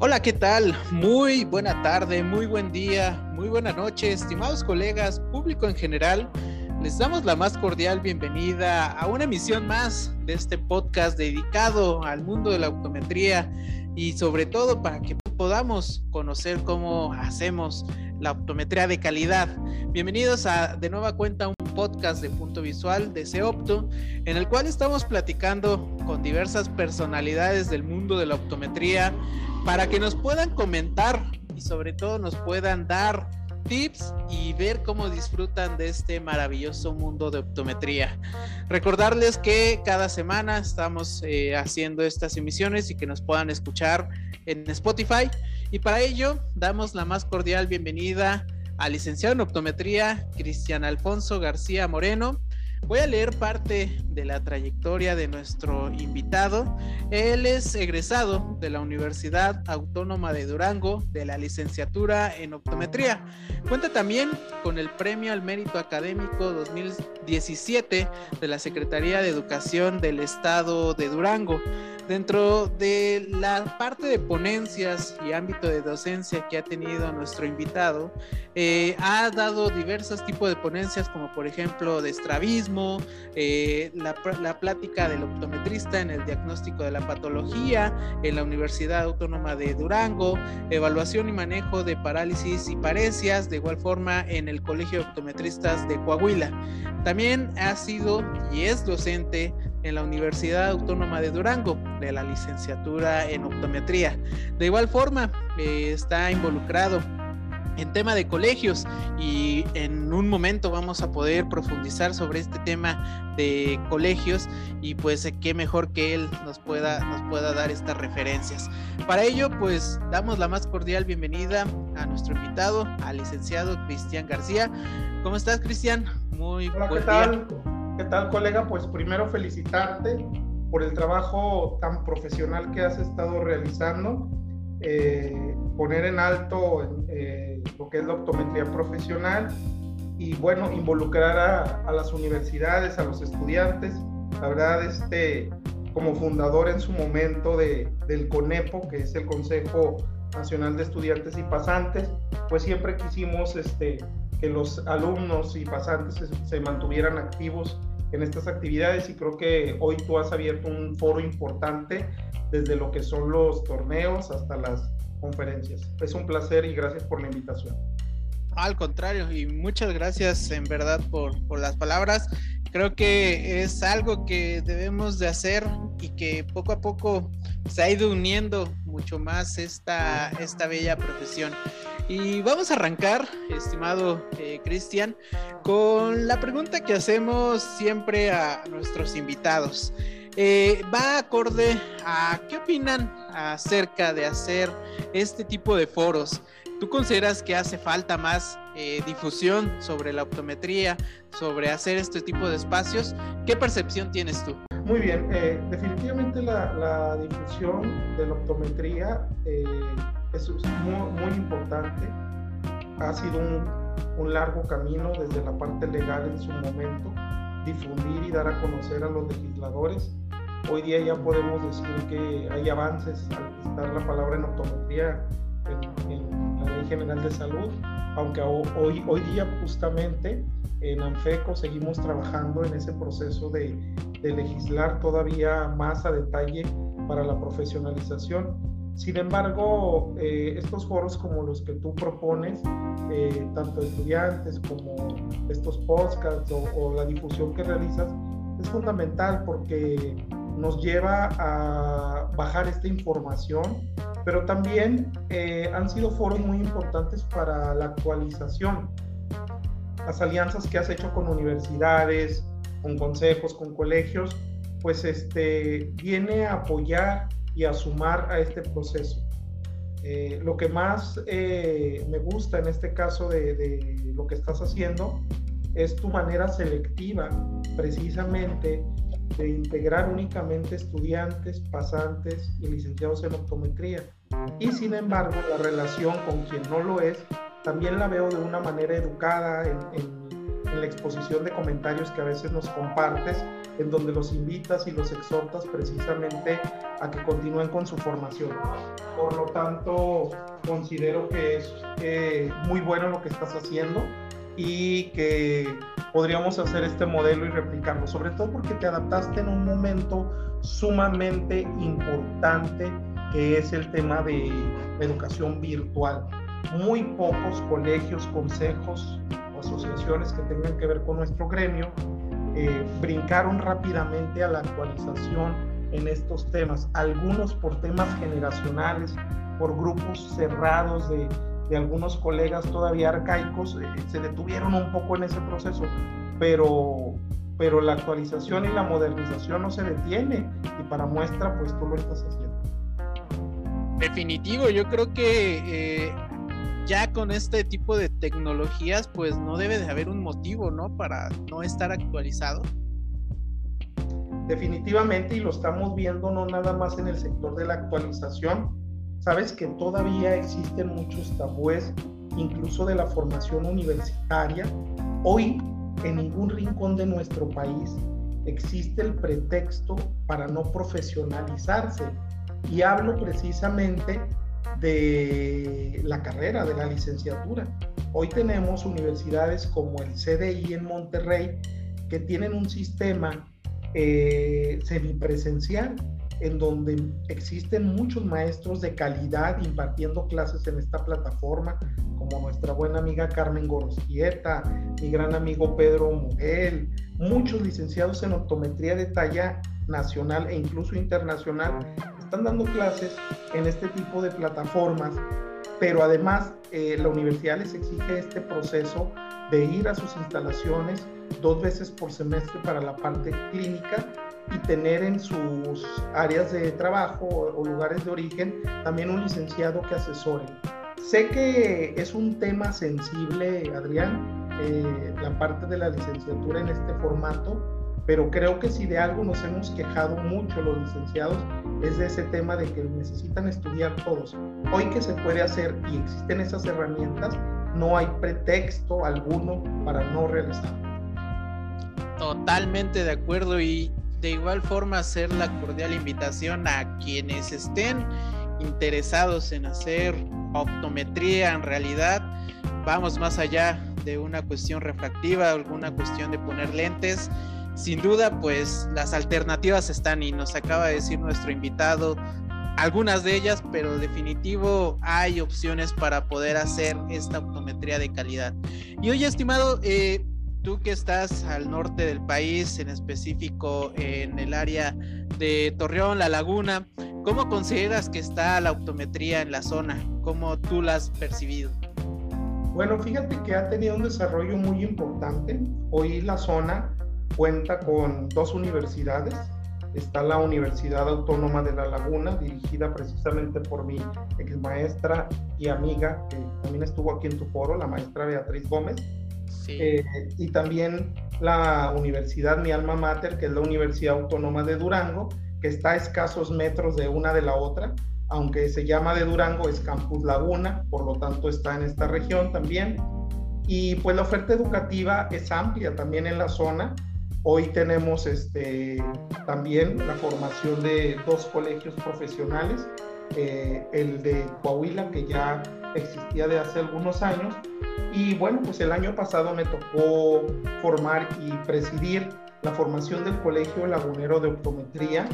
Hola, ¿qué tal? Muy buena tarde, muy buen día, muy buena noche, estimados colegas, público en general. Les damos la más cordial bienvenida a una emisión más de este podcast dedicado al mundo de la optometría y sobre todo para que podamos conocer cómo hacemos la optometría de calidad. Bienvenidos a de nueva cuenta un podcast de punto visual de Seopto, en el cual estamos platicando con diversas personalidades del mundo de la optometría para que nos puedan comentar y sobre todo nos puedan dar tips y ver cómo disfrutan de este maravilloso mundo de optometría. Recordarles que cada semana estamos eh, haciendo estas emisiones y que nos puedan escuchar en Spotify. Y para ello damos la más cordial bienvenida al licenciado en optometría Cristian Alfonso García Moreno Voy a leer parte de la trayectoria de nuestro invitado. Él es egresado de la Universidad Autónoma de Durango de la licenciatura en optometría. Cuenta también con el Premio al Mérito Académico 2017 de la Secretaría de Educación del Estado de Durango. Dentro de la parte de ponencias y ámbito de docencia que ha tenido nuestro invitado, eh, ha dado diversos tipos de ponencias, como por ejemplo de estrabismo, eh, la, plática del optometrista en el diagnóstico de la patología en la Universidad Autónoma de Durango, evaluación y manejo de parálisis y parecias, de igual forma en el Colegio de Optometristas de Coahuila. También ha sido y es docente en la Universidad Autónoma de Durango de la licenciatura en optometría. De igual forma, eh, está involucrado en tema de colegios y en un momento vamos a poder profundizar sobre este tema de colegios y pues qué mejor que él nos pueda nos pueda dar estas referencias. Para ello pues damos la más cordial bienvenida a nuestro invitado, al licenciado Cristian García. ¿Cómo estás, Cristian? Muy Hola, ¿qué tal? ¿Qué tal, colega? Pues primero felicitarte por el trabajo tan profesional que has estado realizando, eh, poner en alto eh, lo que es la optometría profesional y bueno, involucrar a, las universidades, a los estudiantes. La verdad, este, como fundador en su momento de, del CONEPO, que es el Consejo Nacional de Estudiantes y Pasantes, pues siempre quisimos este, que los alumnos y pasantes se, mantuvieran activos en estas actividades y creo que hoy tú has abierto un foro importante desde lo que son los torneos hasta las conferencias. Es un placer y gracias por la invitación. Al contrario, y muchas gracias en verdad por, por las palabras. Creo que es algo que debemos de hacer y que poco a poco se ha ido uniendo mucho más esta, esta bella profesión. Y vamos a arrancar, estimado eh, Cristian, con la pregunta que hacemos siempre a nuestros invitados. Eh, va acorde a qué opinan acerca de hacer este tipo de foros. ¿Tú consideras que hace falta más eh, difusión sobre la optometría, sobre hacer este tipo de espacios? ¿Qué percepción tienes tú? Muy bien, definitivamente la, difusión de la optometría es muy, muy importante. Ha sido un, un, largo camino desde la parte legal en su momento, difundir y dar a conocer a los legisladores. Hoy día ya podemos decir que hay avances al estar la palabra en optometría en, en, la Ley General de Salud, aunque hoy, hoy día justamente en ANFECO seguimos trabajando en ese proceso de, de legislar todavía más a detalle para la profesionalización sin embargo, eh, estos foros como los que tú propones, eh, tanto estudiantes como estos podcasts o, la difusión que realizas, es fundamental porque nos lleva a bajar esta información, pero también eh, han sido foros muy importantes para la actualización. Las alianzas que has hecho con universidades, con consejos, con colegios, pues este, viene a apoyar y a sumar a este proceso. Eh, lo que más eh, me gusta en este caso de, lo que estás haciendo es tu manera selectiva precisamente de integrar únicamente estudiantes, pasantes y licenciados en optometría. Y sin embargo, la relación con quien no lo es, también la veo de una manera educada en, en la exposición de comentarios que a veces nos compartes, en donde los invitas y los exhortas precisamente a que continúen con su formación. Por lo tanto, considero que es muy bueno lo que estás haciendo y que podríamos hacer este modelo y replicarlo, sobre todo porque te adaptaste en un momento sumamente importante que es el tema de educación virtual. Muy pocos colegios, consejos o asociaciones que tengan que ver con nuestro gremio eh, brincaron rápidamente a la actualización en estos temas, algunos por temas generacionales, por grupos cerrados de, algunos colegas todavía arcaicos, eh, se detuvieron un poco en ese proceso, pero, pero la actualización y la modernización no se detiene y para muestra pues tú lo estás haciendo. Definitivo, yo creo que eh, ya con este tipo de tecnologías pues no debe de haber un motivo, ¿no? Para no estar actualizado. Definitivamente y lo estamos viendo no nada más en el sector de la actualización, sabes que todavía existen muchos tabúes, incluso de la formación universitaria. Hoy en ningún rincón de nuestro país existe el pretexto para no profesionalizarse. Y hablo precisamente de la carrera, de la licenciatura. Hoy tenemos universidades como el CDI en Monterrey que tienen un sistema eh, semipresencial en donde existen muchos maestros de calidad impartiendo clases en esta plataforma, como nuestra buena amiga Carmen Gorosquieta, mi gran amigo Pedro Muguel, muchos licenciados en optometría de talla nacional e incluso internacional están dando clases en este tipo de plataformas, pero además eh, la universidad les exige este proceso de ir a sus instalaciones dos veces por semestre para la parte clínica y tener en sus áreas de trabajo o, lugares de origen también un licenciado que asesore. Sé que es un tema sensible, Adrián, eh, la parte de la licenciatura en este formato, pero creo que si de algo nos hemos quejado mucho los licenciados es de ese tema de que necesitan estudiar todos. Hoy que se puede hacer y existen esas herramientas, no hay pretexto alguno para no realizarlo. Totalmente de acuerdo y de igual forma hacer la cordial invitación a quienes estén interesados en hacer optometría en realidad. Vamos más allá de una cuestión refractiva, alguna cuestión de poner lentes. Sin duda, pues las alternativas están y nos acaba de decir nuestro invitado algunas de ellas, pero definitivo hay opciones para poder hacer esta optometría de calidad. Y hoy, estimado, eh, tú que estás al norte del país, en específico en el área de Torreón, La Laguna, ¿cómo consideras que está la optometría en la zona? ¿Cómo tú la has percibido? Bueno, fíjate que ha tenido un desarrollo muy importante. Hoy la zona cuenta con dos universidades. Está la Universidad Autónoma de La Laguna, dirigida precisamente por mi ex maestra y amiga, que también estuvo aquí en tu foro, la maestra Beatriz Gómez eh, y también la universidad, mi alma mater, que es la Universidad Autónoma de Durango, que está a escasos metros de una de la otra, aunque se llama de Durango, es Campus Laguna, por lo tanto está en esta región también. Y pues la oferta educativa es amplia también en la zona. Hoy tenemos este, también la formación de dos colegios profesionales, eh, el de Coahuila, que ya existía de hace algunos años, y bueno, pues el año pasado me tocó formar y presidir la formación del Colegio Lagunero de Optometría,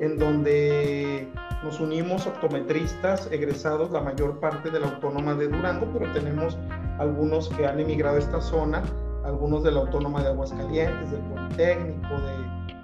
en donde nos unimos optometristas egresados, la mayor parte de la Autónoma de Durango, pero tenemos algunos que han emigrado a esta zona, algunos de la Autónoma de Aguascalientes, del Politécnico,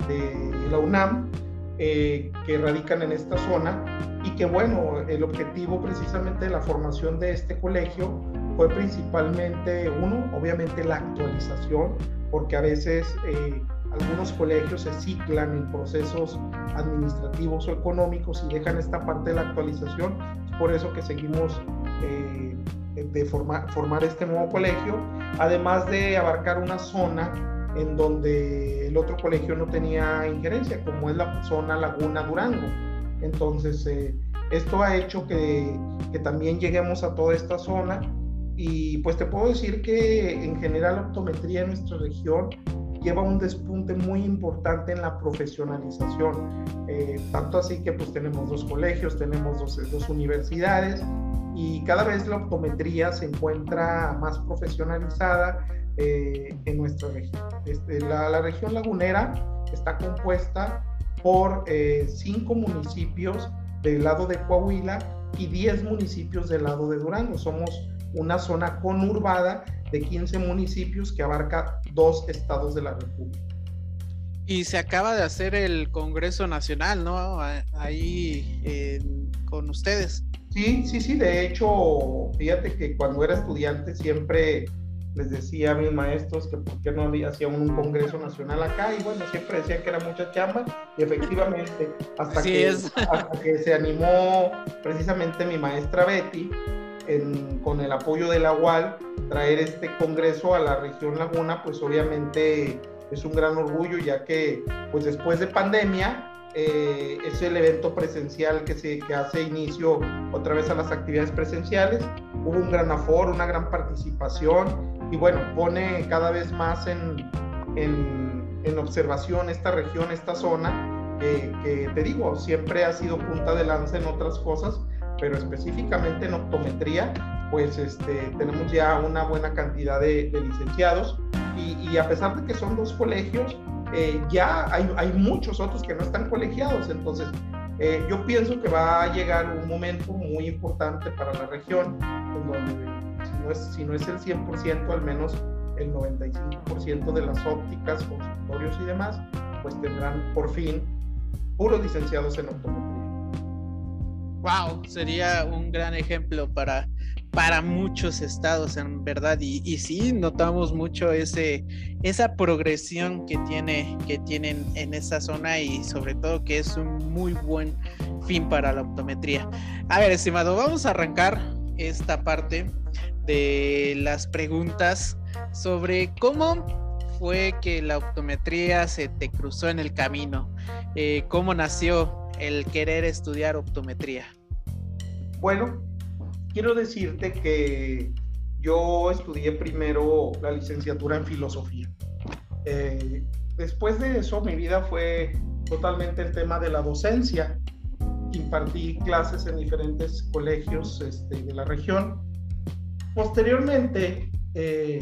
de, la UNAM, eh, que radican en esta zona y que bueno, el objetivo precisamente de la formación de este colegio fue principalmente uno, obviamente la actualización, porque a veces eh, algunos colegios se ciclan en procesos administrativos o económicos y dejan esta parte de la actualización. Es por eso que seguimos eh, de formar, formar este nuevo colegio, además de abarcar una zona en donde el otro colegio no tenía injerencia, como es la zona Laguna Durango. Entonces, eh, esto ha hecho que, que también lleguemos a toda esta zona y pues te puedo decir que en general la optometría en nuestra región lleva un despunte muy importante en la profesionalización. Eh, tanto así que pues tenemos dos colegios, tenemos dos, dos universidades y cada vez la optometría se encuentra más profesionalizada eh, en nuestra región. Este, la, la, región lagunera está compuesta por eh, cinco municipios del lado de Coahuila y 10 municipios del lado de Durango. Somos una zona conurbada de 15 municipios que abarca dos estados de la República. Y se acaba de hacer el Congreso Nacional, ¿no? Ahí con ustedes. Sí, sí, sí. De hecho, fíjate que cuando era estudiante siempre les decía a mis maestros que por qué no hacían un congreso nacional acá y bueno, siempre decían que era mucha chamba y efectivamente hasta, que, hasta que se animó precisamente mi maestra Betty con el apoyo de la UAL traer este congreso a la región Laguna, pues obviamente es un gran orgullo ya que pues después de pandemia eh, es el evento presencial que, se, que hace inicio otra vez a las actividades presenciales. Hubo un gran aforo, una gran participación y bueno, pone cada vez más en, en, en observación esta región, esta zona, que, te digo, siempre ha sido punta de lanza en otras cosas, pero específicamente en optometría, pues este, tenemos ya una buena cantidad de, licenciados y, a pesar de que son dos colegios, eh, ya hay, muchos otros que no están colegiados, entonces eh, yo pienso que va a llegar un momento muy importante para la región, donde no es, si no es el 100%, al menos el 95% de las ópticas, consultorios y demás, pues tendrán por fin puros licenciados en optometría. Wow, sería un gran ejemplo para, para muchos estados, en verdad. Y, y sí, notamos mucho ese, esa progresión que, tiene, que tienen en esa zona y sobre todo que es un muy buen fin para la optometría. A ver, estimado, vamos a arrancar esta parte de las preguntas sobre cómo fue que la optometría se te cruzó en el camino, eh, cómo nació el querer estudiar optometría. Bueno, quiero decirte que yo estudié primero la licenciatura en filosofía. Eh, después de eso, mi vida fue totalmente el tema de la docencia. Impartí clases en diferentes colegios este, de la región Posteriormente, eh,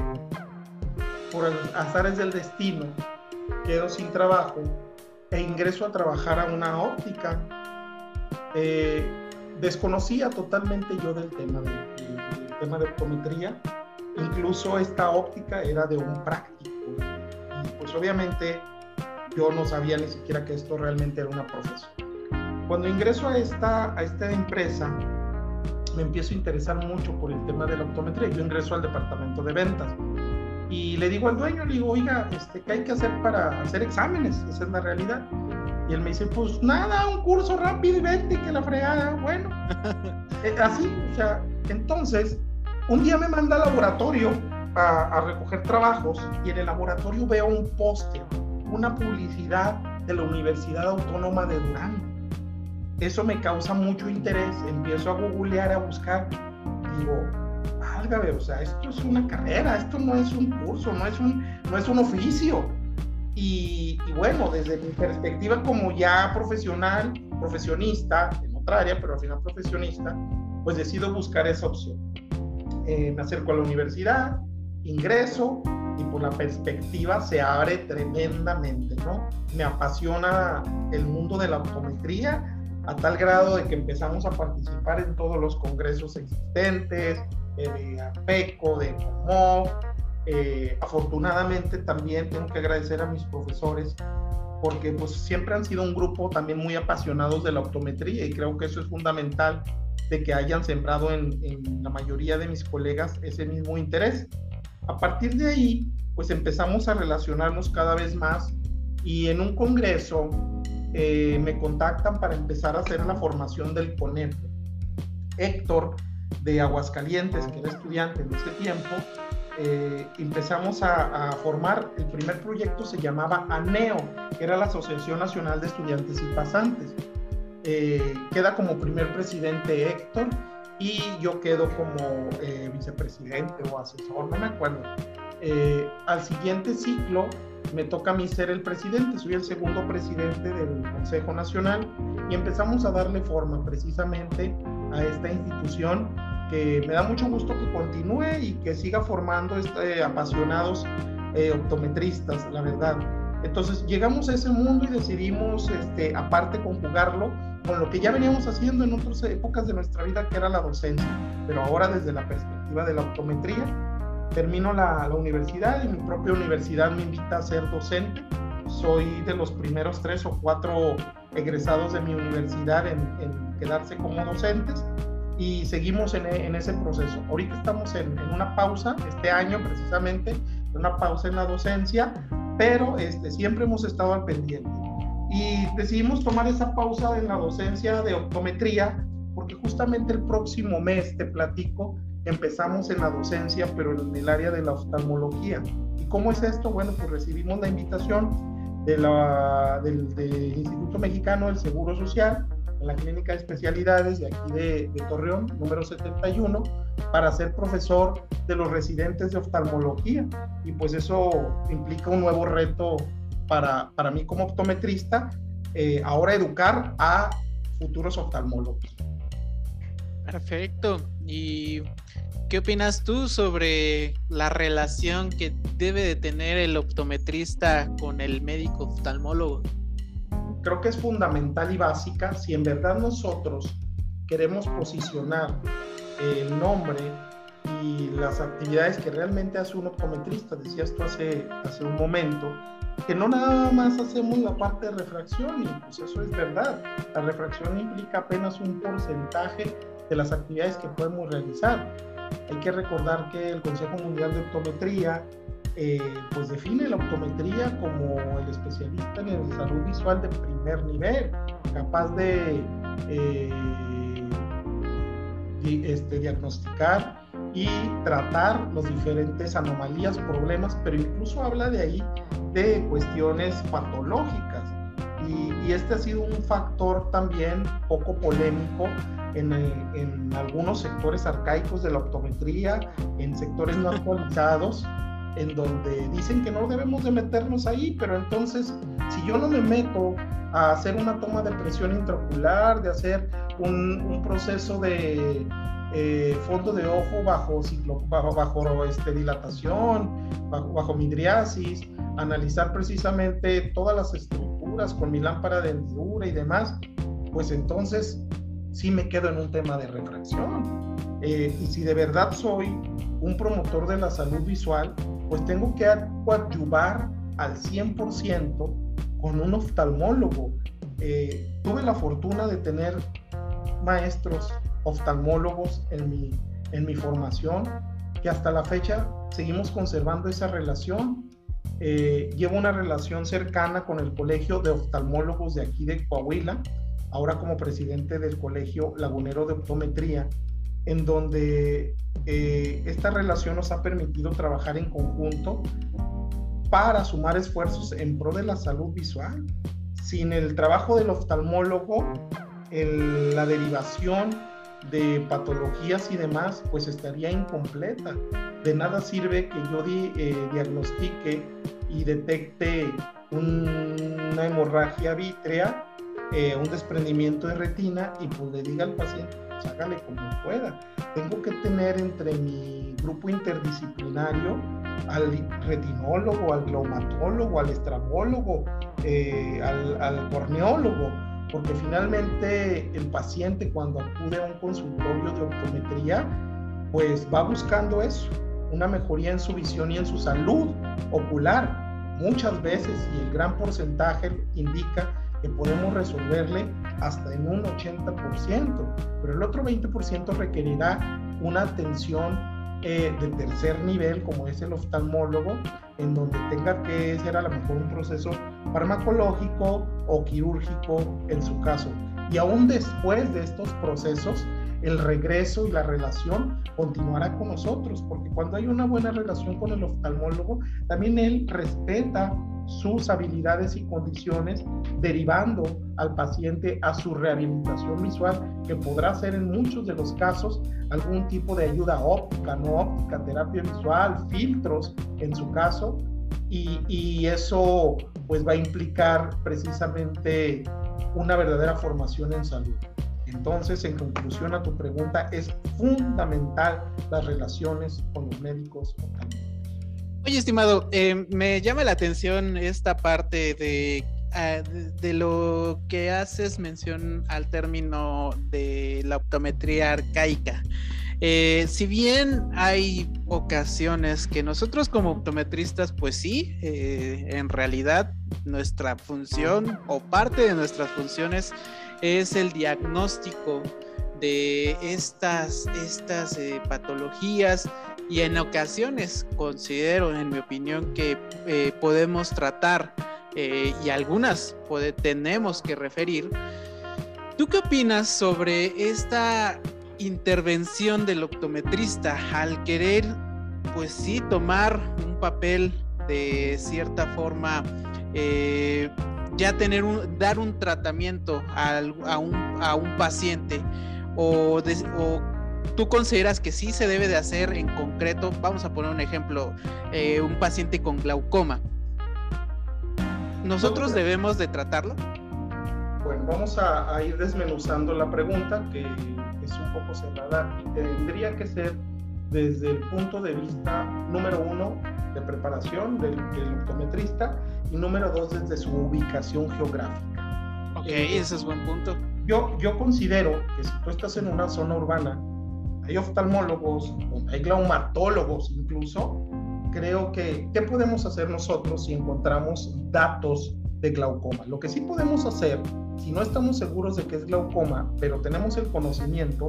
por azares del destino, quedo sin trabajo e ingreso a trabajar a una óptica. Eh, desconocía totalmente yo del tema de, tema de optometría. Incluso esta óptica era de un práctico. Y pues obviamente yo no sabía ni siquiera que esto realmente era una profesión. Cuando ingreso a esta, a esta empresa, me empiezo a interesar mucho por el tema de la optometría. Yo ingreso al departamento de ventas y le digo al dueño, le digo, oiga, este, ¿qué hay que hacer para hacer exámenes? Esa es la realidad. Y él me dice, pues nada, un curso rápido y vente, que la fregada. Bueno, eh, así, o sea, entonces, un día me manda al laboratorio a, a recoger trabajos y en el laboratorio veo un póster, una publicidad de la Universidad Autónoma de Durango eso me causa mucho interés, empiezo a googlear, a buscar, digo, álgame, o sea, esto es una carrera, esto no es un curso, no es un, no es un oficio. Y, bueno, desde mi perspectiva como ya profesional, profesionista, en otra área, pero al final profesionista, pues decido buscar esa opción. Eh, me acerco a la universidad, ingreso y por la perspectiva se abre tremendamente, ¿no? Me apasiona el mundo de la optometría a tal grado de que empezamos a participar en todos los congresos existentes, eh, de APECO, de COMO. Eh, afortunadamente también tengo que agradecer a mis profesores porque pues siempre han sido un grupo también muy apasionados de la optometría y creo que eso es fundamental de que hayan sembrado en, en la mayoría de mis colegas ese mismo interés. A partir de ahí, pues empezamos a relacionarnos cada vez más y en un congreso eh, me contactan para empezar a hacer la formación del CONEP. Héctor de Aguascalientes, que era estudiante en ese tiempo, eh, empezamos a, formar, el primer proyecto se llamaba ANEO, que era la Asociación Nacional de Estudiantes y Pasantes. Eh, queda como primer presidente Héctor y yo quedo como eh, vicepresidente o asesor, no me acuerdo. Eh, al siguiente ciclo me toca a mí ser el presidente, soy el segundo presidente del Consejo Nacional y empezamos a darle forma precisamente a esta institución que me da mucho gusto que continúe y que siga formando este, apasionados eh, optometristas, la verdad. Entonces llegamos a ese mundo y decidimos, este, aparte, conjugarlo con lo que ya veníamos haciendo en otras épocas de nuestra vida, que era la docencia, pero ahora desde la perspectiva de la optometría. Termino la, la universidad y mi propia universidad me invita a ser docente. Soy de los primeros tres o cuatro egresados de mi universidad en, en quedarse como docentes y seguimos en, en, ese proceso. Ahorita estamos en, en, una pausa, este año precisamente, una pausa en la docencia, pero este, siempre hemos estado al pendiente y decidimos tomar esa pausa en la docencia de optometría porque justamente el próximo mes, te platico, empezamos en la docencia, pero en el área de la oftalmología. ¿Y cómo es esto? Bueno, pues recibimos la invitación de la, del, del Instituto Mexicano del Seguro Social, en la Clínica de Especialidades de aquí de, de, Torreón, número 71, para ser profesor de los residentes de oftalmología. Y pues eso implica un nuevo reto para, para mí como optometrista, eh, ahora educar a futuros oftalmólogos. Perfecto. ¿Y qué opinas tú sobre la relación que debe de tener el optometrista con el médico oftalmólogo? Creo que es fundamental y básica si en verdad nosotros queremos posicionar el nombre y las actividades que realmente hace un optometrista. Decías tú hace, hace un momento, que no nada más hacemos la parte de refracción, y pues eso es verdad. La refracción implica apenas un porcentaje de las actividades que podemos realizar. Hay que recordar que el Consejo Mundial de Optometría eh, pues define la optometría como el especialista en el salud visual de primer nivel, capaz de eh, este, diagnosticar y tratar las diferentes anomalías, problemas, pero incluso habla de ahí de cuestiones patológicas. Y, y este ha sido un factor también poco polémico en, en, algunos sectores arcaicos de la optometría, en sectores no actualizados, en donde dicen que no debemos de meternos ahí, pero entonces si yo no me meto a hacer una toma de presión intraocular, de hacer un, un proceso de eh, fondo de ojo bajo, ciclo, bajo, bajo este, dilatación, bajo, bajo midriasis, analizar precisamente todas las estructuras con mi lámpara de hendidura y demás, pues entonces sí me quedo en un tema de refracción. Eh, y si de verdad soy un promotor de la salud visual, pues tengo que coadyuvar al 100% con un oftalmólogo. Eh, tuve la fortuna de tener maestros oftalmólogos en mi, en mi formación, que hasta la fecha seguimos conservando esa relación. Eh, llevo una relación cercana con el Colegio de Oftalmólogos de aquí de Coahuila, ahora como presidente del Colegio Lagunero de Optometría, en donde eh, esta relación nos ha permitido trabajar en conjunto para sumar esfuerzos en pro de la salud visual. Sin el trabajo del oftalmólogo, el, la derivación de patologías y demás, pues estaría incompleta. De nada sirve que yo eh, diagnostique y detecte un, una hemorragia vítrea, eh, un desprendimiento de retina y pues le diga al paciente, pues hágale como pueda. Tengo que tener entre mi grupo interdisciplinario al retinólogo, al glaumatólogo, al estrabólogo, eh, al corneólogo porque finalmente el paciente cuando acude a un consultorio de optometría, pues va buscando eso, una mejoría en su visión y en su salud ocular. Muchas veces, y el gran porcentaje indica que podemos resolverle hasta en un 80%, pero el otro 20% requerirá una atención eh, de tercer nivel, como es el oftalmólogo, en donde tenga que ser a lo mejor un proceso farmacológico o quirúrgico en su caso. Y aún después de estos procesos, el regreso y la relación continuará con nosotros, porque cuando hay una buena relación con el oftalmólogo, también él respeta sus habilidades y condiciones, derivando al paciente a su rehabilitación visual, que podrá ser en muchos de los casos algún tipo de ayuda óptica, no óptica, terapia visual, filtros en su caso, y, eso pues va a implicar precisamente una verdadera formación en salud. Entonces, en conclusión a tu pregunta, es fundamental las relaciones con los médicos Oye, estimado, eh, me llama la atención esta parte ah, de, de, lo que haces mención al término de la optometría arcaica. Eh, si bien hay ocasiones que nosotros como optometristas, pues sí, eh, en realidad nuestra función o parte de nuestras funciones es el diagnóstico de estas, estas patologías y en ocasiones considero, en mi opinión, que eh, podemos tratar eh, y algunas tenemos que referir. ¿Tú qué opinas sobre esta intervención del optometrista al querer, pues sí, tomar un papel de cierta forma ya tener un, dar un tratamiento a, un, a un paciente o, tú consideras que sí se debe de hacer en concreto, vamos a poner un ejemplo, eh, un paciente con glaucoma. ¿Nosotros debemos de tratarlo? Bueno, vamos a, a ir desmenuzando la pregunta, que es un poco cerrada y tendría que ser desde el punto de vista número uno de preparación del, optometrista y número dos desde su ubicación geográfica. Ok, eh, ese es buen punto. Yo, yo considero que si tú estás en una zona urbana, hay oftalmólogos, hay glaumatólogos incluso, creo que, ¿qué podemos hacer nosotros si encontramos datos de glaucoma? Lo que sí podemos hacer, si no estamos seguros de que es glaucoma, pero tenemos el conocimiento,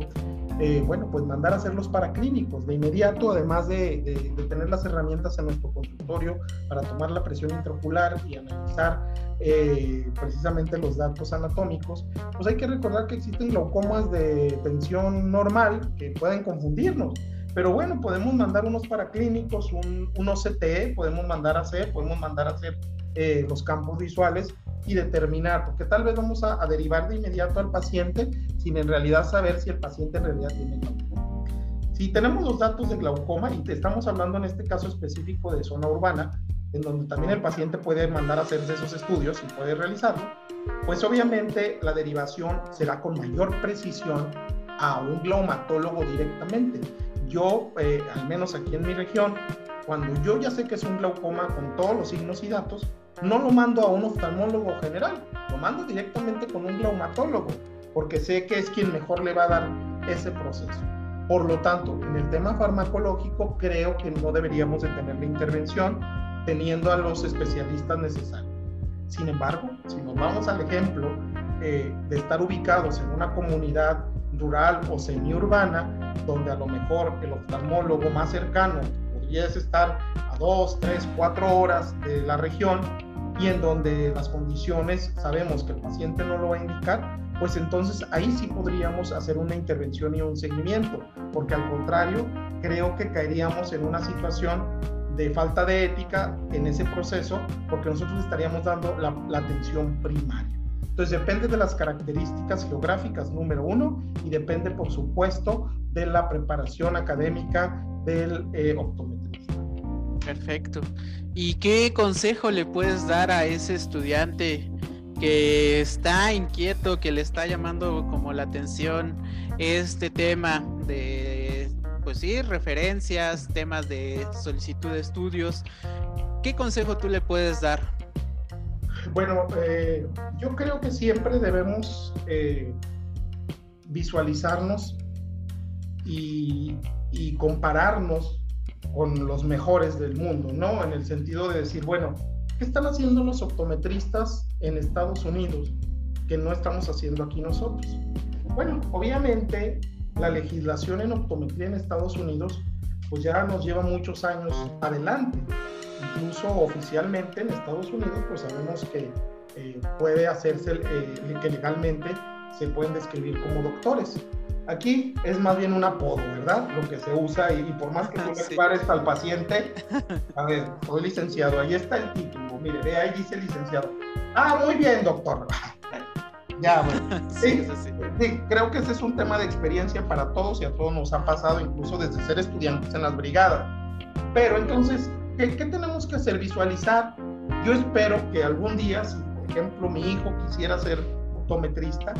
eh, bueno, pues mandar a hacer los paraclínicos de inmediato, además de, tener las herramientas en nuestro consultorio para tomar la presión intraocular y analizar eh, precisamente los datos anatómicos, pues hay que recordar que existen glaucomas de tensión normal que pueden confundirnos. Pero bueno, podemos mandar unos paraclínicos, un, un OCT, podemos mandar a hacer, podemos mandar a hacer eh, los campos visuales y determinar, porque tal vez vamos a, derivar de inmediato al paciente sin en realidad saber si el paciente en realidad tiene glaucoma. Si tenemos los datos de glaucoma y te estamos hablando en este caso específico de zona urbana, en donde también el paciente puede mandar a hacerse esos estudios y puede realizarlo, pues obviamente la derivación será con mayor precisión a un glaumatólogo directamente. Yo, eh, al menos aquí en mi región, cuando yo ya sé que es un glaucoma con todos los signos y datos, no lo mando a un oftalmólogo general, lo mando directamente con un glaumatólogo, porque sé que es quien mejor le va a dar ese proceso. Por lo tanto, en el tema farmacológico creo que no deberíamos de tener la intervención teniendo a los especialistas necesarios. Sin embargo, si nos vamos al ejemplo eh, de estar ubicados en una comunidad rural o semiurbana, donde a lo mejor el oftalmólogo más cercano podría estar a dos, tres, cuatro horas de la región y en donde las condiciones sabemos que el paciente no lo va a indicar, pues entonces ahí sí podríamos hacer una intervención y un seguimiento, porque al contrario, creo que caeríamos en una situación de falta de ética en ese proceso, porque nosotros estaríamos dando la, atención primaria. Entonces depende de las características geográficas, número uno, y depende, por supuesto, de la preparación académica del eh, optometrista. Perfecto. ¿Y qué consejo le puedes dar a ese estudiante que está inquieto, que le está llamando como la atención este tema de, pues sí, referencias, temas de solicitud de estudios? ¿Qué consejo tú le puedes dar? Bueno, eh, yo creo que siempre debemos eh, visualizarnos y, y compararnos con los mejores del mundo, ¿no? En el sentido de decir, bueno, ¿qué están haciendo los optometristas en Estados Unidos que no estamos haciendo aquí nosotros? Bueno, obviamente la legislación en optometría en Estados Unidos pues ya nos lleva muchos años adelante. Incluso oficialmente en Estados Unidos pues sabemos que eh, puede hacerse, eh, que legalmente se pueden describir como doctores. Aquí es más bien un apodo, ¿verdad? Lo que se usa y, por más que tú le sí. al paciente, a ver, soy licenciado, ahí está el título, mire, ve ahí dice licenciado. Ah, muy bien, doctor. ya, bueno. Sí, sí, sí, creo que ese es un tema de experiencia para todos y a todos nos ha pasado, incluso desde ser estudiantes en las brigadas. Pero entonces, ¿qué, qué tenemos que hacer? Visualizar. Yo espero que algún día, si por ejemplo mi hijo quisiera ser optometrista,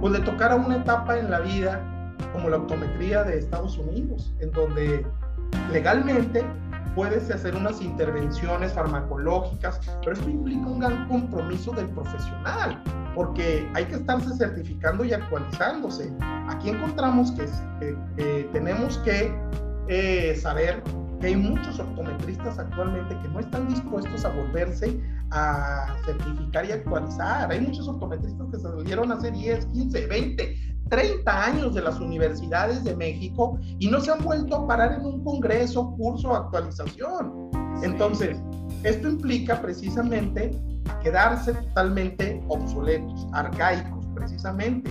pues le tocara una etapa en la vida como la optometría de Estados Unidos, en donde legalmente puedes hacer unas intervenciones farmacológicas, pero esto implica un gran compromiso del profesional, porque hay que estarse certificando y actualizándose. Aquí encontramos que, tenemos que eh, saber que hay muchos optometristas actualmente que no están dispuestos a volverse a certificar y actualizar. Hay muchos optometristas que salieron hace 10, 15, 20, 30 años de las universidades de México y no se han vuelto a parar en un congreso, curso, actualización. Entonces, esto implica precisamente quedarse totalmente obsoletos, arcaicos, precisamente.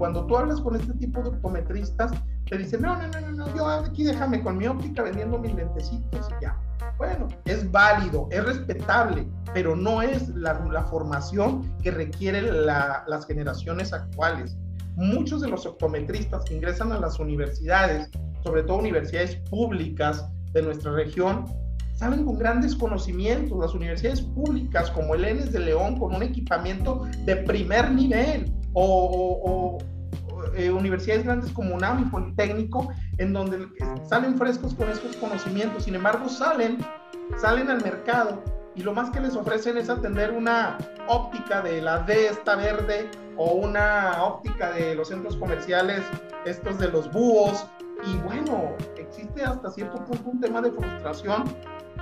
Cuando tú hablas con este tipo de optometristas, te dicen, no, no, no, no, yo aquí déjame con mi óptica vendiendo mis lentecitos y ya. Bueno, es válido, es respetable, pero no es la, la formación que requieren las generaciones actuales. Muchos de los optometristas que ingresan a las universidades, sobre todo universidades públicas de nuestra región, salen con grandes conocimientos. Las universidades públicas como el ENES de León con un equipamiento de primer nivel o, eh, universidades grandes como UNAM y Politécnico, en donde salen frescos con estos conocimientos, sin embargo salen, salen al mercado y lo más que les ofrecen es atender una óptica de la D esta verde o una óptica de los centros comerciales, estos de los búhos, y bueno, existe hasta cierto punto un tema de frustración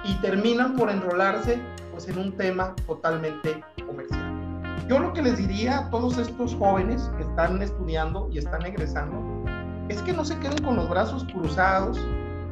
y terminan por enrolarse pues en un tema totalmente comercial. Yo lo que les diría a todos estos jóvenes que están estudiando y están egresando es que no se queden con los brazos cruzados.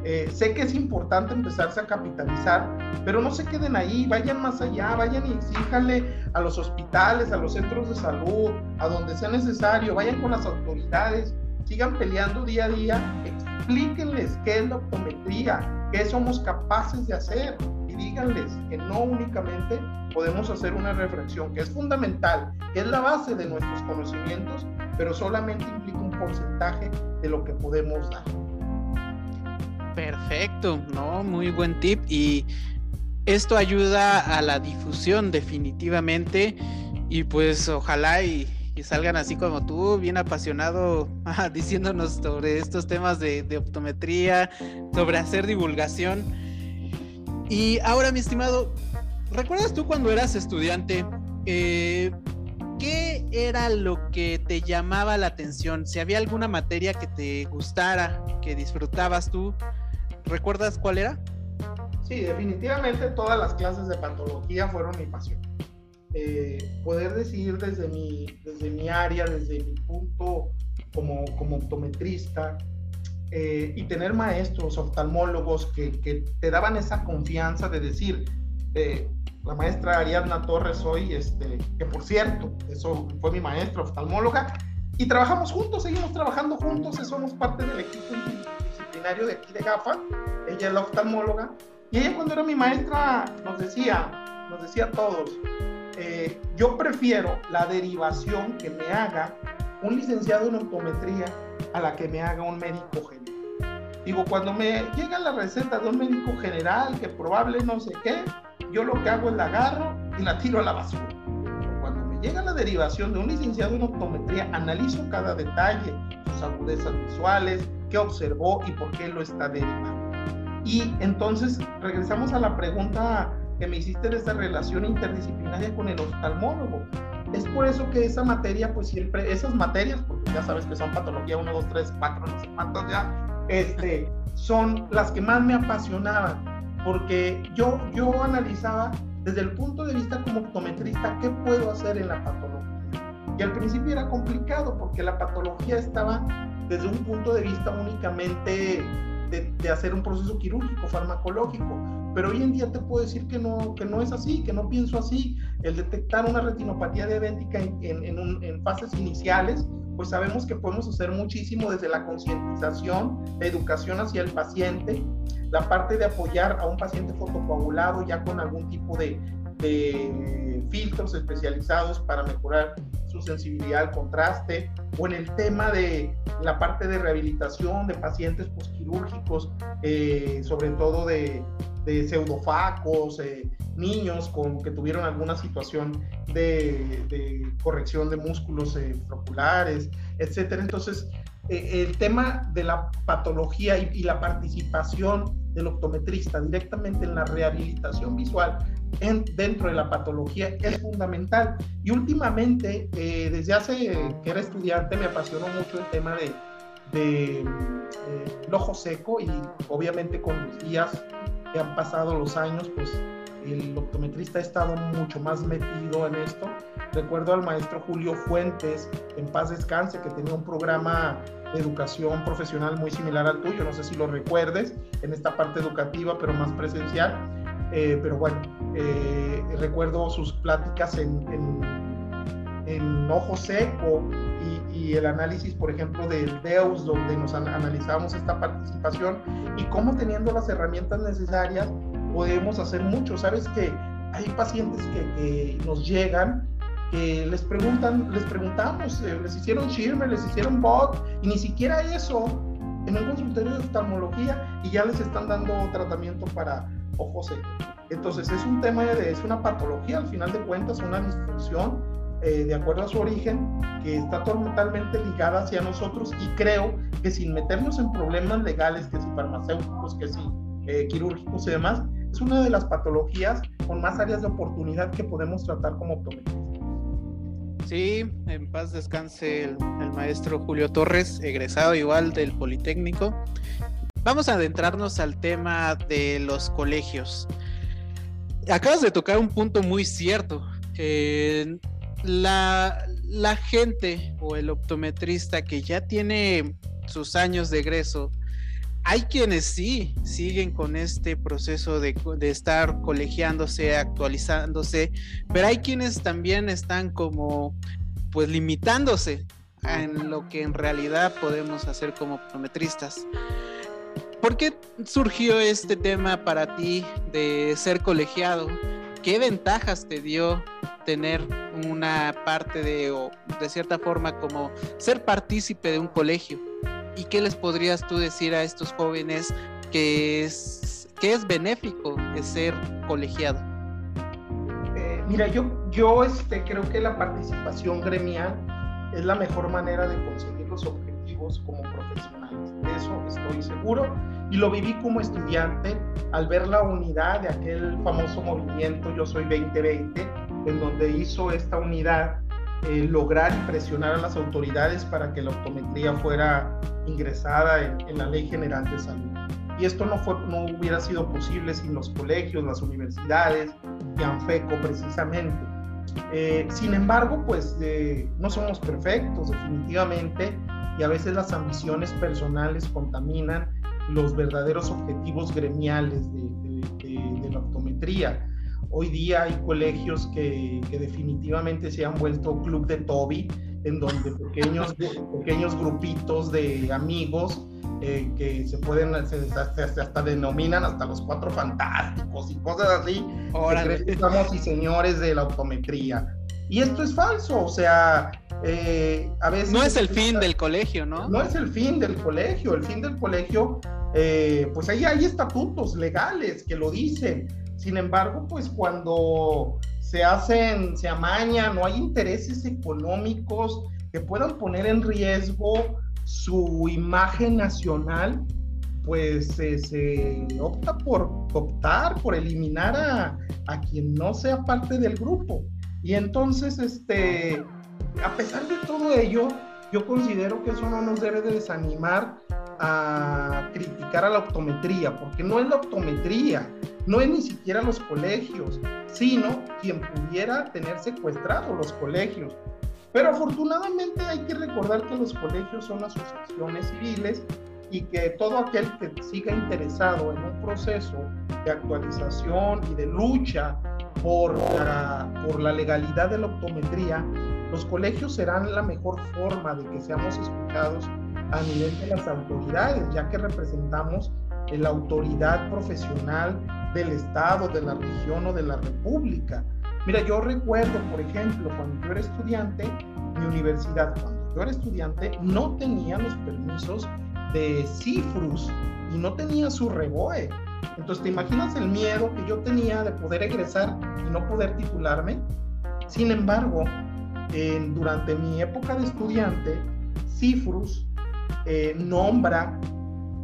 Eh, sé que es importante empezarse a capitalizar, pero no se queden ahí, vayan más allá, vayan y exíjanle a los hospitales, a los centros de salud, a donde sea necesario, vayan con las autoridades, sigan peleando día a día, explíquenles qué es la optometría, qué somos capaces de hacer díganles que no únicamente podemos hacer una reflexión que es fundamental, que es la base de nuestros conocimientos, pero solamente implica un porcentaje de lo que podemos dar. Perfecto, no, muy buen tip y esto ayuda a la difusión definitivamente y pues ojalá y, salgan así como tú, bien apasionado, diciéndonos sobre estos temas de optometría, sobre hacer divulgación. Y ahora, mi estimado, ¿Recuerdas tú cuando eras estudiante? Eh, ¿Qué era lo que te llamaba la atención? Si había alguna materia que te gustara, que disfrutabas tú, ¿recuerdas cuál era? Sí, definitivamente todas las clases de patología fueron mi pasión. Eh, poder decidir desde mi, desde mi área, desde mi punto como, como optometrista, eh, y tener maestros oftalmólogos que, que, te daban esa confianza de decir, eh, la maestra Ariadna Torres hoy, este, que por cierto, eso fue mi maestra oftalmóloga, y trabajamos juntos, seguimos trabajando juntos, somos parte del equipo disciplinario de aquí de GAFA, ella es la oftalmóloga, y ella cuando era mi maestra nos decía, nos decía a todos, eh, yo prefiero la derivación que me haga un licenciado en optometría a la que me haga un médico general. Digo, cuando me llega la receta de un médico general que probable no sé qué, yo lo que hago es la agarro y la tiro a la basura. Cuando me llega la derivación de un licenciado en optometría, analizo cada detalle, sus agudezas visuales, qué observó y por qué lo está derivando. Y entonces regresamos a la pregunta que me hiciste de esa relación interdisciplinaria con el oftalmólogo. Es por eso que esa materia, pues siempre, esas materias, porque ya sabes que son patología 1, 2, 3, 4, no sé cuántos ya, este, son las que más me apasionaban porque yo, yo analizaba desde el punto de vista como optometrista qué puedo hacer en la patología. Y al principio era complicado porque la patología estaba desde un punto de vista únicamente de, hacer un proceso quirúrgico, farmacológico. Pero hoy en día te puedo decir que no, que no es así, que no pienso así. El detectar una retinopatía diabética en, en, en fases iniciales pues sabemos que podemos hacer muchísimo desde la concientización, la educación hacia el paciente, la parte de apoyar a un paciente fotocoagulado ya con algún tipo de, de filtros especializados para mejorar su sensibilidad al contraste, o en el tema de la parte de rehabilitación de pacientes postquirúrgicos, eh, sobre todo de, de pseudofacos, eh, niños con, que tuvieron alguna situación de, de corrección de músculos eh, oculares, etcétera. Entonces, eh, el tema de la patología y, y, la participación del optometrista directamente en la rehabilitación visual en, dentro de la patología es fundamental. Y últimamente, eh, desde hace que era estudiante, me apasionó mucho el tema de, de eh, ojo seco y obviamente con los días que han pasado los años, pues el optometrista ha estado mucho más metido en esto. Recuerdo al maestro Julio Fuentes, en paz descanse, que tenía un programa educación profesional muy similar al tuyo, no sé si lo recuerdes, en esta parte educativa, pero más presencial. Eh, pero bueno, eh, recuerdo sus pláticas en, en, en Ojo Seco y, el análisis, por ejemplo, del Deus, donde nos an analizamos esta participación y cómo teniendo las herramientas necesarias podemos hacer mucho. Sabes que hay pacientes que nos llegan les preguntan, les preguntamos, eh, les hicieron Shirmer, les hicieron bot, y ni siquiera eso en un consultorio de oftalmología y ya les están dando tratamiento para ojo seco. Entonces es un tema de, es una patología al final de cuentas, una disfunción eh, de acuerdo a su origen que está totalmente ligada hacia nosotros y creo que sin meternos en problemas legales, que si farmacéuticos, que si eh, quirúrgicos y demás, es una de las patologías con más áreas de oportunidad que podemos tratar como optometristas. Sí, en paz descanse el, maestro Julio Torres, egresado igual del Politécnico. Vamos a adentrarnos al tema de los colegios. Acabas de tocar un punto muy cierto. Eh, la, la gente o el optometrista que ya tiene sus años de egreso hay quienes sí siguen con este proceso de, estar colegiándose, actualizándose, pero hay quienes también están como pues limitándose en lo que en realidad podemos hacer como optometristas. ¿Por qué surgió este tema para ti de ser colegiado? ¿Qué ventajas te dio tener una parte de, o de cierta forma, como ser partícipe de un colegio? ¿Y qué les podrías tú decir a estos jóvenes que es, que es benéfico de ser colegiado? Eh, mira, yo, yo este, creo que la participación gremial es la mejor manera de conseguir los objetivos como profesionales. De eso estoy seguro. Y lo viví como estudiante al ver la unidad de aquel famoso movimiento Yo Soy 2020, en donde hizo esta unidad eh, lograr y presionar a las autoridades para que la optometría fuera ingresada en, la Ley General de Salud. Y esto no, fue, no hubiera sido posible sin los colegios, las universidades y ANFECO precisamente. Eh, sin embargo, pues eh, no somos perfectos definitivamente y a veces las ambiciones personales contaminan los verdaderos objetivos gremiales de, de la optometría. Hoy día hay colegios que, que, definitivamente se han vuelto club de Toby, en donde pequeños, pequeños grupitos de amigos eh, que se pueden, se, se, hasta denominan hasta los cuatro fantásticos y cosas así, estamos y señores de la optometría. Y esto es falso, o sea, eh, a veces... No es el fin del colegio, ¿no? No es el fin del colegio, el fin del colegio, eh, pues ahí hay estatutos legales que lo dicen sin embargo, pues cuando se hacen, se amañan, no hay intereses económicos que puedan poner en riesgo su imagen nacional, pues eh, se opta por optar, por eliminar a, a, quien no sea parte del grupo. Y entonces, este, a pesar de todo ello, yo considero que eso no nos debe de desanimar a criticar a la optometría, porque no es la optometría, no es ni siquiera los colegios, sino quien pudiera tener secuestrados los colegios. Pero afortunadamente hay que recordar que los colegios son asociaciones civiles y que todo aquel que siga interesado en un proceso de actualización y de lucha por la, por la legalidad de la optometría los colegios serán la mejor forma de que seamos escuchados a nivel de las autoridades, ya que representamos la autoridad profesional del Estado, de la región o de la República. Mira, yo recuerdo, por ejemplo, cuando yo era estudiante, mi universidad, cuando yo era estudiante, no tenía los permisos de CIFRUS y no tenía su REBOE. Entonces, ¿te imaginas el miedo que yo tenía de poder egresar y no poder titularme? Sin embargo, durante mi época de estudiante, CIFRUS eh, nombra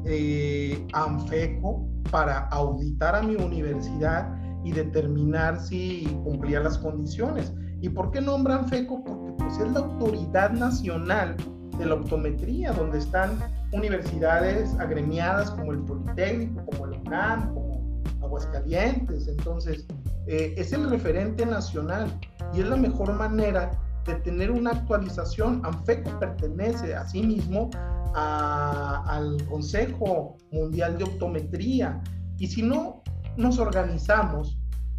eh, ANFECO para auditar a mi universidad y determinar si cumplía las condiciones. ¿Y por qué nombra ANFECO? Porque pues, es la autoridad nacional de la optometría, donde están universidades agremiadas como el Politécnico, como el UNAM, como Aguascalientes. Entonces, eh, es el referente nacional y es la mejor manera de tener una actualización. ANFECO pertenece a sí mismo al Consejo Mundial de Optometría y si no nos organizamos,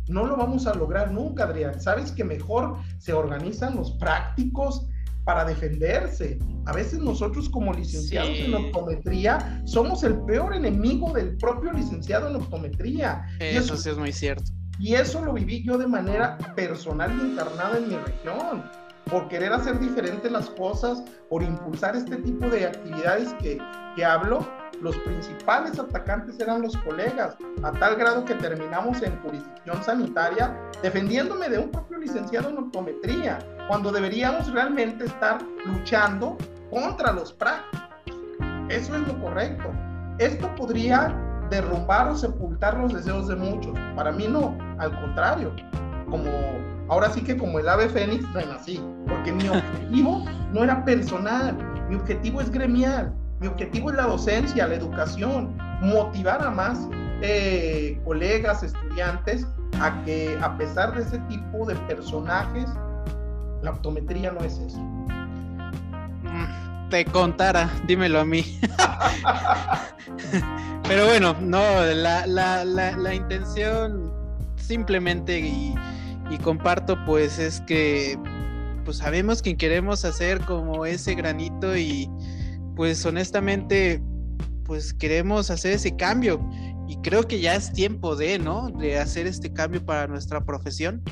no lo vamos a lograr nunca, Adrián. Sabes que mejor se organizan los prácticos para defenderse. A veces nosotros como licenciados en optometría somos el peor enemigo del propio licenciado en optometría. Eso, sí es muy cierto. Y eso lo viví yo de manera personal y encarnada en mi región, por querer hacer diferentes las cosas, por impulsar este tipo de actividades que, que hablo los principales atacantes eran los colegas, a tal grado que terminamos en jurisdicción sanitaria defendiéndome de un propio licenciado en optometría, cuando deberíamos realmente estar luchando contra los prácticos. Eso es lo correcto. Esto podría derrumbar o sepultar los deseos de muchos. Para mí no, al contrario. Como ahora sí que como el ave fénix renací, porque mi objetivo no era personal, mi objetivo es gremial mi objetivo es la docencia, la educación, motivar a más eh, colegas, estudiantes, a que a pesar de ese tipo de personajes, la optometría no es eso. Mm, te contara, dímelo a mí. Pero bueno, no, la, intención simplemente y, y, comparto pues es que pues sabemos que queremos hacer como ese granito y, pues honestamente, pues queremos hacer ese cambio y creo que ya es tiempo de, ¿no? De hacer este cambio para nuestra profesión.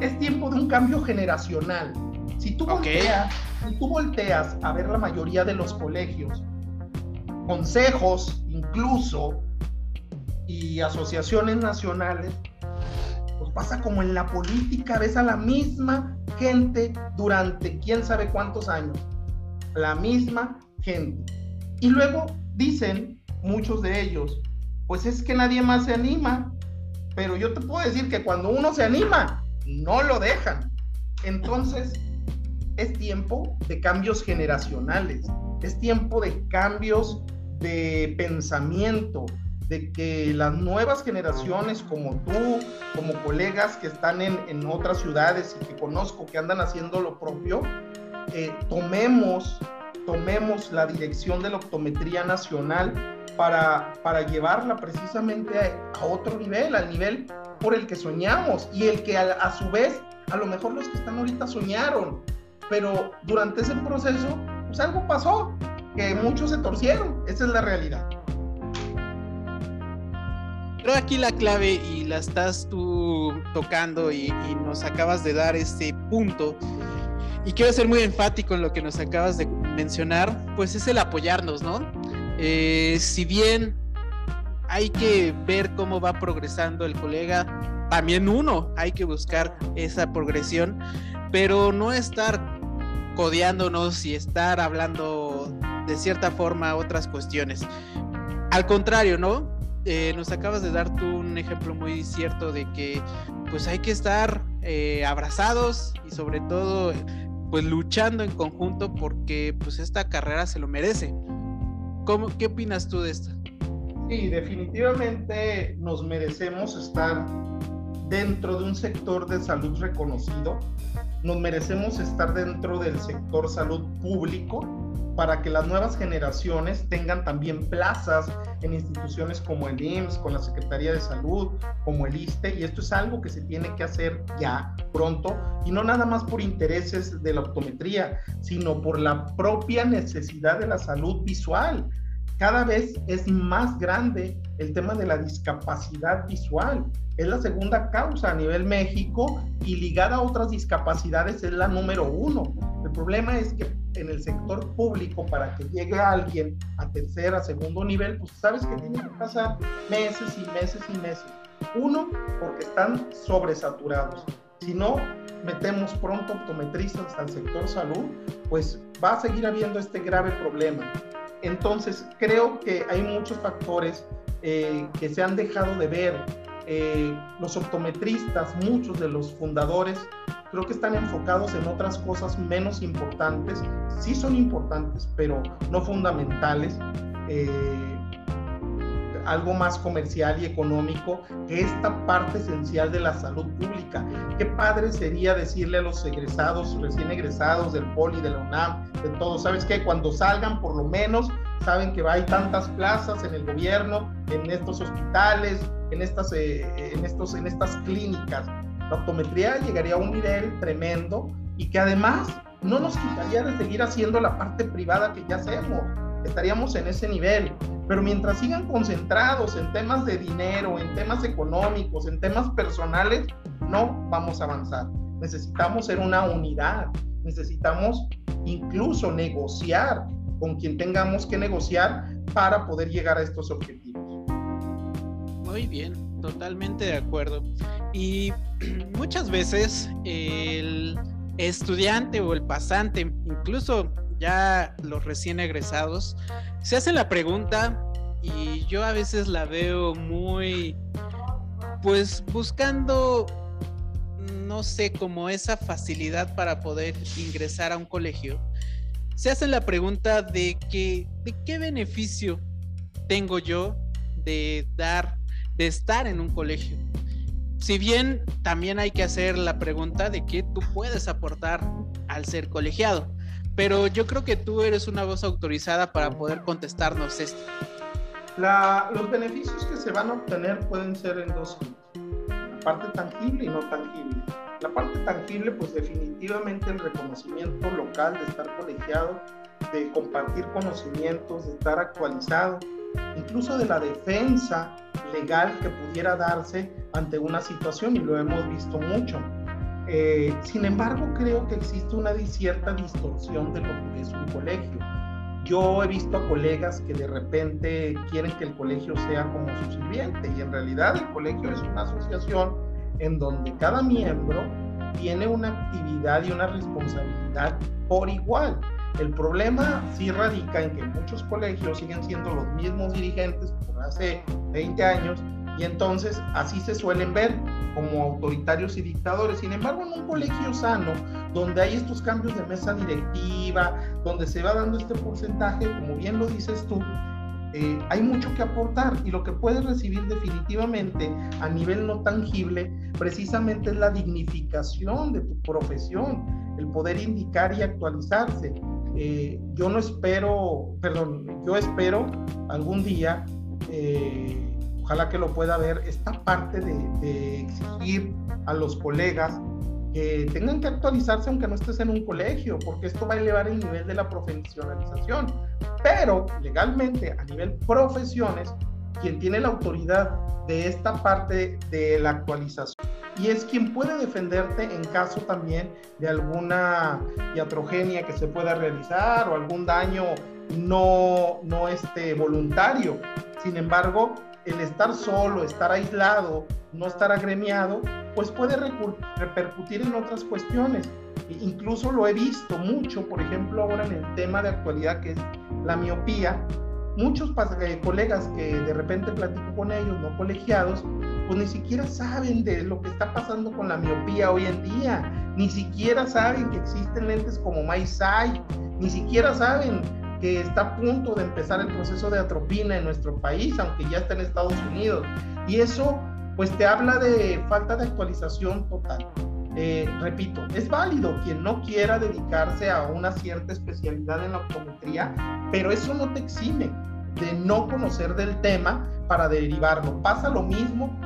Es tiempo de un cambio generacional. Si tú, volteas, si tú volteas a ver la mayoría de los colegios, consejos incluso, y asociaciones nacionales, pues pasa como en la política, ves a la misma gente durante quién sabe cuántos años la misma gente. Y luego dicen muchos de ellos, pues es que nadie más se anima, pero yo te puedo decir que cuando uno se anima, no lo dejan. Entonces, es tiempo de cambios generacionales, es tiempo de cambios de pensamiento, de que las nuevas generaciones como tú, como colegas que están en, en otras ciudades y que conozco que andan haciendo lo propio, eh, tomemos, tomemos la dirección de la optometría nacional para, para llevarla precisamente a, otro nivel, al nivel por el que soñamos y el que a, a su vez, a lo mejor los que están ahorita soñaron, pero durante ese proceso, pues algo pasó, que muchos se torcieron, esa es la realidad. Pero aquí la clave y la estás tú tocando y, y, nos acabas de dar este punto y quiero ser muy enfático en lo que nos acabas de mencionar, pues es el apoyarnos, ¿no? Eh, si bien hay que ver cómo va progresando el colega, también uno hay que buscar esa progresión, pero no estar codeándonos y estar hablando de cierta forma otras cuestiones. Al contrario, ¿no? Eh, nos acabas de dar tú un ejemplo muy cierto de que pues hay que estar eh, abrazados y sobre todo pues luchando en conjunto porque pues esta carrera se lo merece. ¿Cómo, ¿Qué opinas tú de esto? Sí, definitivamente nos merecemos estar dentro de un sector de salud reconocido, nos merecemos estar dentro del sector salud público para que las nuevas generaciones tengan también plazas en instituciones como el IMSS, con la Secretaría de Salud, como el ISTE, y esto es algo que se tiene que hacer ya pronto, y no nada más por intereses de la optometría, sino por la propia necesidad de la salud visual. Cada vez es más grande el tema de la discapacidad visual. Es la segunda causa a nivel México y ligada a otras discapacidades es la número uno. El problema es que en el sector público para que llegue alguien a tercer, a segundo nivel, pues sabes que tiene que pasar meses y meses y meses. Uno, porque están sobresaturados. Si no metemos pronto optometristas al sector salud, pues va a seguir habiendo este grave problema. Entonces, creo que hay muchos factores eh, que se han dejado de ver. Eh, los optometristas, muchos de los fundadores, creo que están enfocados en otras cosas menos importantes. Sí son importantes, pero no fundamentales. Eh, algo más comercial y económico que esta parte esencial de la salud pública. Qué padre sería decirle a los egresados, recién egresados del POLI, de la UNAM, de todos, ¿sabes qué? Cuando salgan, por lo menos, saben que hay tantas plazas en el gobierno, en estos hospitales, en estas, eh, en estos, en estas clínicas. La optometría llegaría a un nivel tremendo y que además no nos quitaría de seguir haciendo la parte privada que ya hacemos. Estaríamos en ese nivel. Pero mientras sigan concentrados en temas de dinero, en temas económicos, en temas personales, no vamos a avanzar. Necesitamos ser una unidad. Necesitamos incluso negociar con quien tengamos que negociar para poder llegar a estos objetivos. Muy bien, totalmente de acuerdo. Y muchas veces el estudiante o el pasante, incluso ya los recién egresados, se hacen la pregunta y yo a veces la veo muy, pues buscando, no sé, como esa facilidad para poder ingresar a un colegio se hacen la pregunta de que, de qué beneficio tengo yo de dar, de estar en un colegio. Si bien también hay que hacer la pregunta de qué tú puedes aportar al ser colegiado, pero yo creo que tú eres una voz autorizada para poder contestarnos esto. los beneficios que se van a obtener pueden ser en dos la parte tangible y no tangible. La parte tangible, pues definitivamente el reconocimiento local de estar colegiado, de compartir conocimientos, de estar actualizado, incluso de la defensa legal que pudiera darse ante una situación y lo hemos visto mucho. Eh, sin embargo, creo que existe una cierta distorsión de lo que es un colegio. Yo he visto a colegas que de repente quieren que el colegio sea como su sirviente y en realidad el colegio es una asociación en donde cada miembro tiene una actividad y una responsabilidad por igual. El problema sí radica en que muchos colegios siguen siendo los mismos dirigentes por hace 20 años y entonces así se suelen ver como autoritarios y dictadores. Sin embargo, en un colegio sano, donde hay estos cambios de mesa directiva, donde se va dando este porcentaje, como bien lo dices tú, eh, hay mucho que aportar y lo que puedes recibir definitivamente a nivel no tangible precisamente es la dignificación de tu profesión, el poder indicar y actualizarse. Eh, yo no espero, perdón, yo espero algún día, eh, ojalá que lo pueda ver, esta parte de, de exigir a los colegas que tengan que actualizarse aunque no estés en un colegio, porque esto va a elevar el nivel de la profesionalización. Pero legalmente, a nivel profesiones, quien tiene la autoridad de esta parte de la actualización y es quien puede defenderte en caso también de alguna iatrogenia que se pueda realizar o algún daño no, no este, voluntario. Sin embargo, el estar solo, estar aislado, no estar agremiado, pues puede repercutir en otras cuestiones. E incluso lo he visto mucho, por ejemplo, ahora en el tema de actualidad que es la miopía. Muchos eh, colegas que de repente platico con ellos, no colegiados, pues ni siquiera saben de lo que está pasando con la miopía hoy en día, ni siquiera saben que existen lentes como MySight, ni siquiera saben que está a punto de empezar el proceso de atropina en nuestro país, aunque ya está en Estados Unidos. Y eso pues te habla de falta de actualización total. Eh, repito, es válido quien no quiera dedicarse a una cierta especialidad en la optometría, pero eso no te exime de no conocer del tema para derivarlo. Pasa lo mismo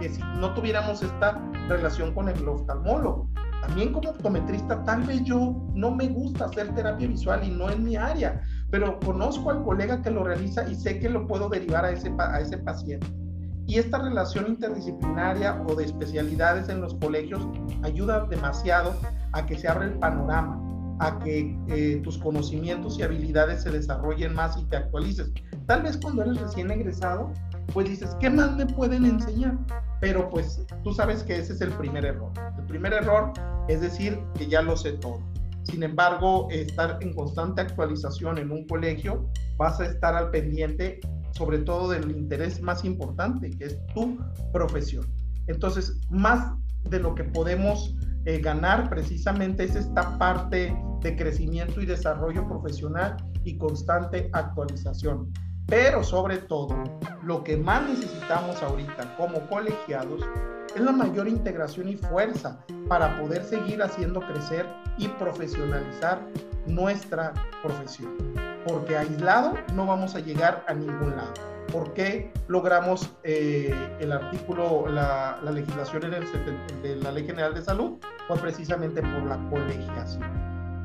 que si no tuviéramos esta relación con el oftalmólogo. También como optometrista, tal vez yo no me gusta hacer terapia visual y no es mi área, pero conozco al colega que lo realiza y sé que lo puedo derivar a ese, a ese paciente. Y esta relación interdisciplinaria o de especialidades en los colegios ayuda demasiado a que se abra el panorama, a que eh, tus conocimientos y habilidades se desarrollen más y te actualices. Tal vez cuando eres recién egresado, pues dices, ¿qué más me pueden enseñar? Pero pues tú sabes que ese es el primer error. El primer error es decir que ya lo sé todo. Sin embargo, estar en constante actualización en un colegio, vas a estar al pendiente sobre todo del interés más importante, que es tu profesión. Entonces, más de lo que podemos eh, ganar precisamente es esta parte de crecimiento y desarrollo profesional y constante actualización. Pero sobre todo, lo que más necesitamos ahorita como colegiados es la mayor integración y fuerza para poder seguir haciendo crecer y profesionalizar nuestra profesión. Porque aislado no vamos a llegar a ningún lado. ¿Por qué logramos eh, el artículo, la, legislación en el, de la Ley General de Salud? Pues precisamente por la colegiación.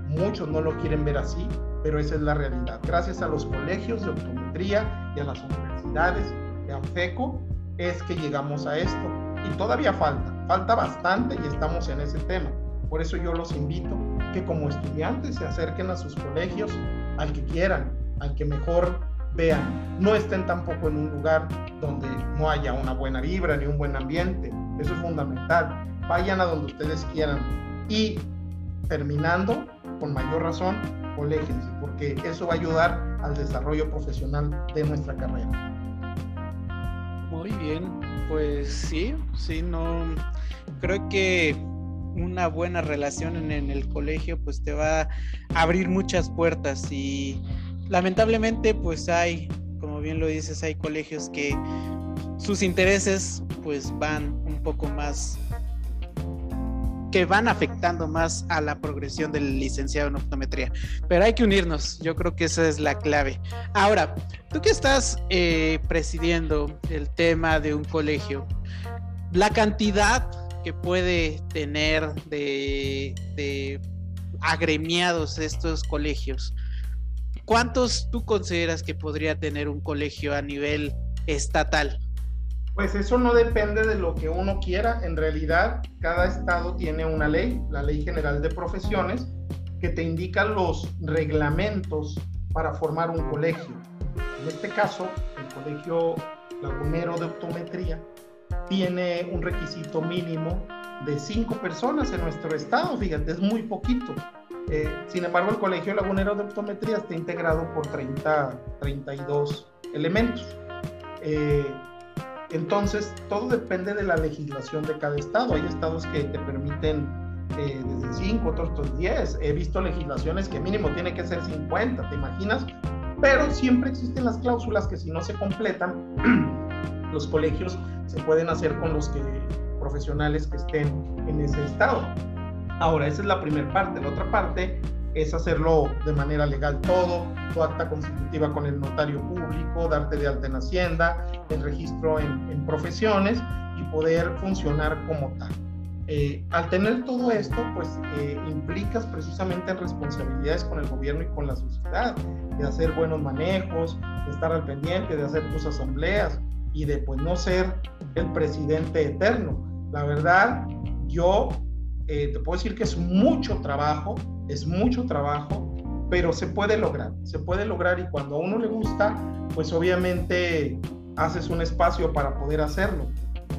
Muchos no lo quieren ver así, pero esa es la realidad. Gracias a los colegios de optometría y a las universidades de AFECO es que llegamos a esto. Y todavía falta, falta bastante y estamos en ese tema. Por eso yo los invito que como estudiantes se acerquen a sus colegios, al que quieran, al que mejor vean. No estén tampoco en un lugar donde no haya una buena vibra ni un buen ambiente. Eso es fundamental. Vayan a donde ustedes quieran. Y terminando, con mayor razón, colégense, porque eso va a ayudar al desarrollo profesional de nuestra carrera. Muy bien, pues sí, sí, no, creo que una buena relación en, en, el colegio pues te va a abrir muchas puertas y lamentablemente pues hay, como bien lo dices, hay colegios que sus intereses pues van un poco más que van afectando más a la progresión del licenciado en optometría. Pero hay que unirnos, yo creo que esa es la clave. Ahora, tú que estás eh, presidiendo el tema de un colegio, la cantidad que puede tener de, de agremiados estos colegios, ¿cuántos tú consideras que podría tener un colegio a nivel estatal? Pues eso no depende de lo que uno quiera. En realidad, cada estado tiene una ley, la Ley General de Profesiones, que te indica los reglamentos para formar un colegio. En este caso, el Colegio Lagunero de Optometría tiene un requisito mínimo de cinco personas en nuestro estado, fíjate, es muy poquito. Eh, sin embargo, el Colegio Lagunero de Optometría está integrado por 30, 32 elementos. Eh, entonces, todo depende de la legislación de cada estado. Hay estados que te permiten eh, desde 5, otros 10. He visto legislaciones que mínimo tiene que ser 50, ¿te imaginas? Pero siempre existen las cláusulas que si no se completan, los colegios se pueden hacer con los que, profesionales que estén en ese estado. Ahora, esa es la primera parte. La otra parte es hacerlo de manera legal todo, tu acta constitutiva con el notario público, darte de alta en Hacienda, el registro en, profesiones y poder funcionar como tal. Eh, al tener todo esto, pues eh, implicas precisamente en responsabilidades con el gobierno y con la sociedad, de hacer buenos manejos, de estar al pendiente, de hacer tus asambleas y de pues no ser el presidente eterno. La verdad, yo eh, te puedo decir que es mucho trabajo, es mucho trabajo, pero se puede lograr, se puede lograr y cuando a uno le gusta, pues obviamente haces un espacio para poder hacerlo.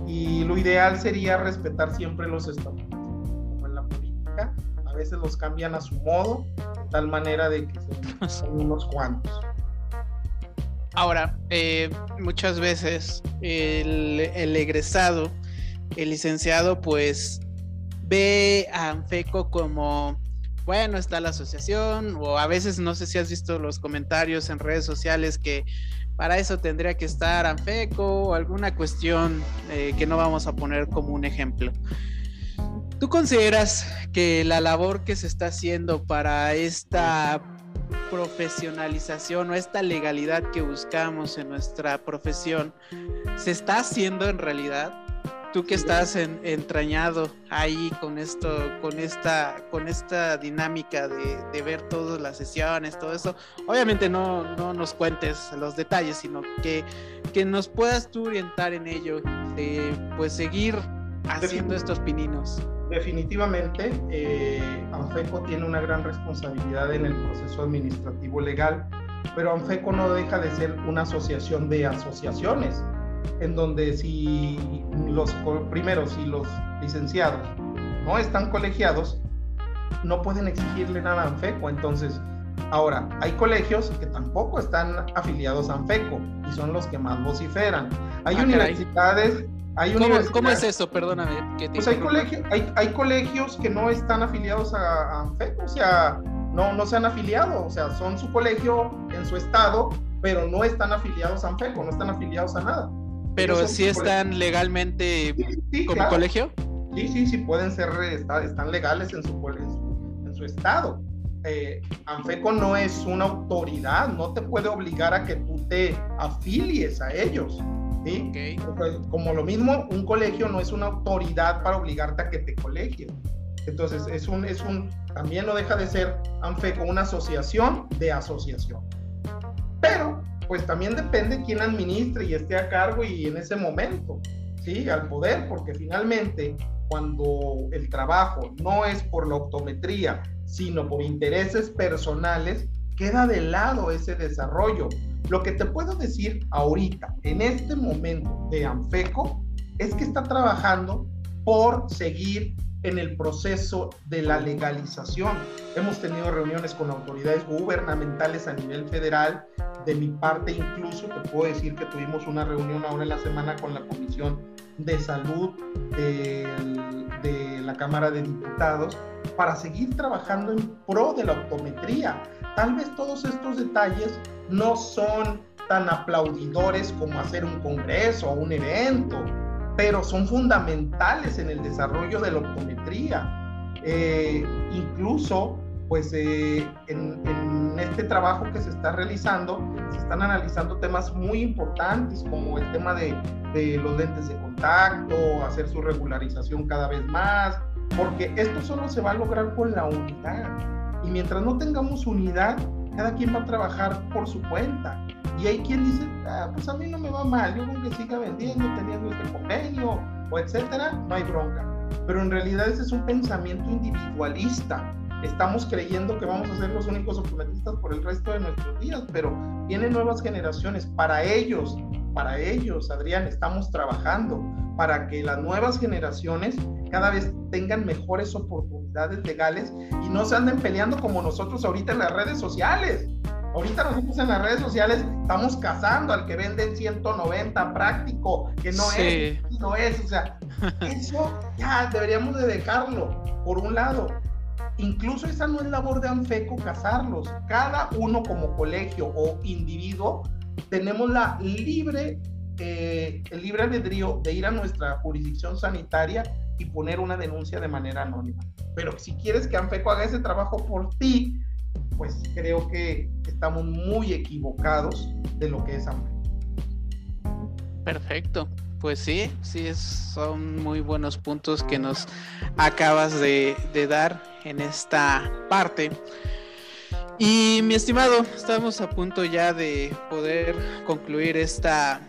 Y lo ideal sería respetar siempre los estatutos, como en la política, a veces los cambian a su modo, de tal manera de que son unos cuantos. Ahora, eh, muchas veces el, el egresado, el licenciado, pues ve a Anfeco como bueno, está la asociación, o a veces no sé si has visto los comentarios en redes sociales que para eso tendría que estar ANFECO o alguna cuestión eh, que no vamos a poner como un ejemplo. ¿Tú consideras que la labor que se está haciendo para esta profesionalización o esta legalidad que buscamos en nuestra profesión se está haciendo en realidad? Tú que estás entrañado ahí con esto, con esta, con esta dinámica de, ver todas las sesiones, todo eso. Obviamente no, no nos cuentes los detalles, sino que, que nos puedas tú orientar en ello, de pues seguir haciendo estos pininos. Definitivamente, eh, ANFECO tiene una gran responsabilidad en el proceso administrativo legal, pero ANFECO no deja de ser una asociación de asociaciones en donde si los primeros y los licenciados no están colegiados, no pueden exigirle nada a ANFECO. Entonces, ahora, hay colegios que tampoco están afiliados a ANFECO y son los que más vociferan. Hay ah, universidades... Hay ¿Cómo, es eso? Perdóname. pues hay, hay, colegios que no están afiliados a, ANFECO, o sea, no, no se han afiliado, o sea, son su colegio en su estado, pero no están afiliados a ANFECO, no están afiliados a nada. Pero si están legalmente como colegio. Sí, sí, sí, pueden ser, están legales en su, en su, estado. Eh, Anfeco no es una autoridad, no te puede obligar a que tú te afilies a ellos. ¿sí? Como lo mismo, un colegio no es una autoridad para obligarte a que te colegies. Entonces, es un, es un, también no deja de ser Anfeco una asociación de asociación. Pues también depende quién administre y esté a cargo y en ese momento, ¿sí? Al poder, porque finalmente cuando el trabajo no es por la optometría, sino por intereses personales, queda de lado ese desarrollo. Lo que te puedo decir ahorita, en este momento de ANFECO, es que está trabajando por seguir en el proceso de la legalización. Hemos tenido reuniones con autoridades gubernamentales a nivel federal. De mi parte, incluso te puedo decir que tuvimos una reunión ahora en la semana con la Comisión de Salud de, de la Cámara de Diputados para seguir trabajando en pro de la optometría. Tal vez todos estos detalles no son tan aplaudidores como hacer un congreso o un evento, pero son fundamentales en el desarrollo de la optometría. Eh, incluso, pues eh, en, este trabajo que se está realizando, se están analizando temas muy importantes como el tema de, de los lentes de contacto, hacer su regularización cada vez más, porque esto solo se va a lograr con la unidad. Y mientras no tengamos unidad, cada quien va a trabajar por su cuenta. Y hay quien dice, ah, pues a mí no me va mal, yo con que siga vendiendo, teniendo este convenio, o etcétera, no hay bronca. Pero en realidad ese es un pensamiento individualista. Estamos creyendo que vamos a ser los únicos optometristas por el resto de nuestros días, pero vienen nuevas generaciones. Para ellos, para ellos, Adrián, estamos trabajando para que las nuevas generaciones cada vez tengan mejores oportunidades legales y no se anden peleando como nosotros ahorita en las redes sociales. Ahorita nosotros en las redes sociales estamos cazando al que vende en 190 práctico, que no es, no es, o sea, eso ya deberíamos de dejarlo, por un lado. Incluso esa no es labor de ANFECO cazarlos. Cada uno como colegio o individuo tenemos la libre, eh, el libre albedrío de ir a nuestra jurisdicción sanitaria y poner una denuncia de manera anónima. Pero si quieres que ANFECO haga ese trabajo por ti, pues creo que estamos muy equivocados de lo que es ANFECO. Perfecto. Pues sí, sí, son muy buenos puntos que nos acabas de, de dar en esta parte. Y mi estimado, estamos a punto ya de poder concluir esta,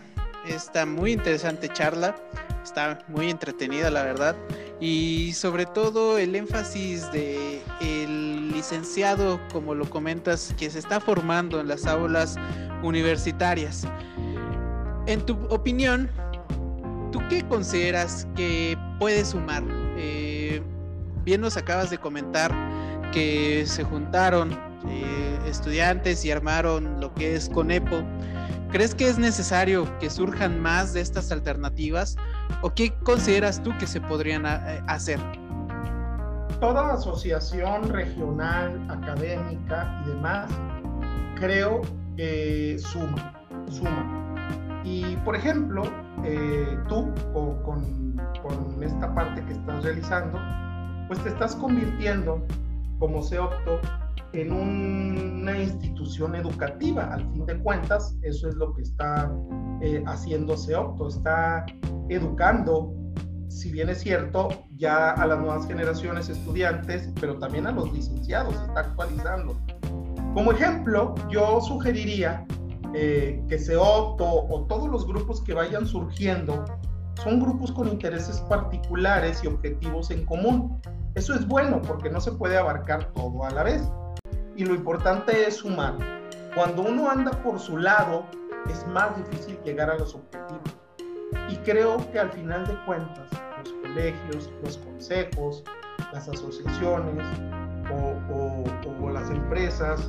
esta muy interesante charla. Está muy entretenida, la verdad. Y sobre todo el énfasis de el licenciado, como lo comentas, que se está formando en las aulas universitarias. En tu opinión, ¿tú qué consideras que puede sumar? Eh, bien nos acabas de comentar que se juntaron eh, estudiantes y armaron lo que es Conepo. ¿Crees que es necesario que surjan más de estas alternativas o qué consideras tú que se podrían eh, hacer? Toda asociación regional, académica y demás, creo que suma, suma. Y por ejemplo, eh, tú con, con, esta parte que estás realizando, pues te estás convirtiendo como CEOPTO en una institución educativa. Al fin de cuentas, eso es lo que está eh, haciendo CEOPTO, está educando, si bien es cierto, ya a las nuevas generaciones estudiantes, pero también a los licenciados, está actualizando. Como ejemplo, yo sugeriría eh, que CEOPTO o todos los grupos que vayan surgiendo son grupos con intereses particulares y objetivos en común. Eso es bueno porque no se puede abarcar todo a la vez y lo importante es sumar. Cuando uno anda por su lado, es más difícil llegar a los objetivos. Y creo que al final de cuentas, los colegios, los consejos, las asociaciones o, o, las empresas,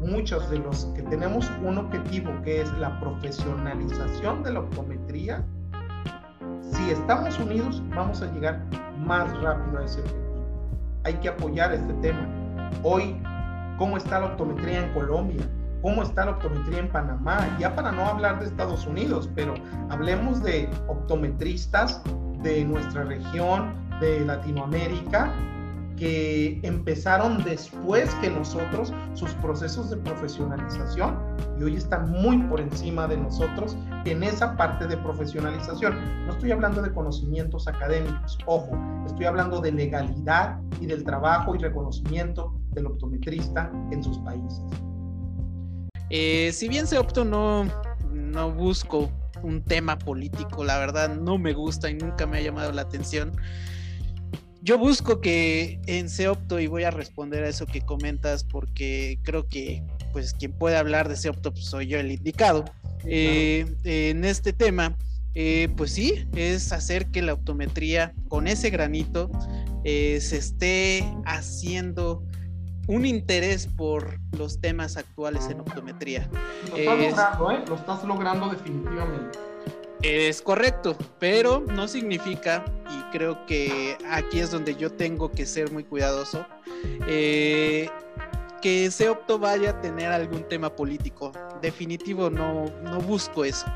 muchos de los que tenemos un objetivo que es la profesionalización de la optometría, si estamos unidos vamos a llegar más rápido a ese objetivo. Hay que apoyar este tema. Hoy cómo está la optometría en Colombia, cómo está la optometría en Panamá, ya para no hablar de Estados Unidos, pero hablemos de optometristas de nuestra región, de Latinoamérica, que empezaron después que nosotros sus procesos de profesionalización y hoy están muy por encima de nosotros en esa parte de profesionalización. No estoy hablando de conocimientos académicos, ojo, estoy hablando de legalidad y del trabajo y reconocimiento del optometrista en sus países. Eh, si bien se opto no, no busco un tema político, la verdad no me gusta y nunca me ha llamado la atención yo busco que en Seopto, y voy a responder a eso que comentas, porque creo que pues quien puede hablar de Seopto pues, soy yo el indicado. Eh, en este tema, eh, pues sí, es hacer que la optometría con ese granito eh, se esté haciendo un interés por los temas actuales en optometría. Lo estás logrando, ¿eh? Lo estás logrando definitivamente. Es correcto, pero no significa, y creo que aquí es donde yo tengo que ser muy cuidadoso, eh, que ese opto vaya a tener algún tema político. Definitivo, no, no busco eso.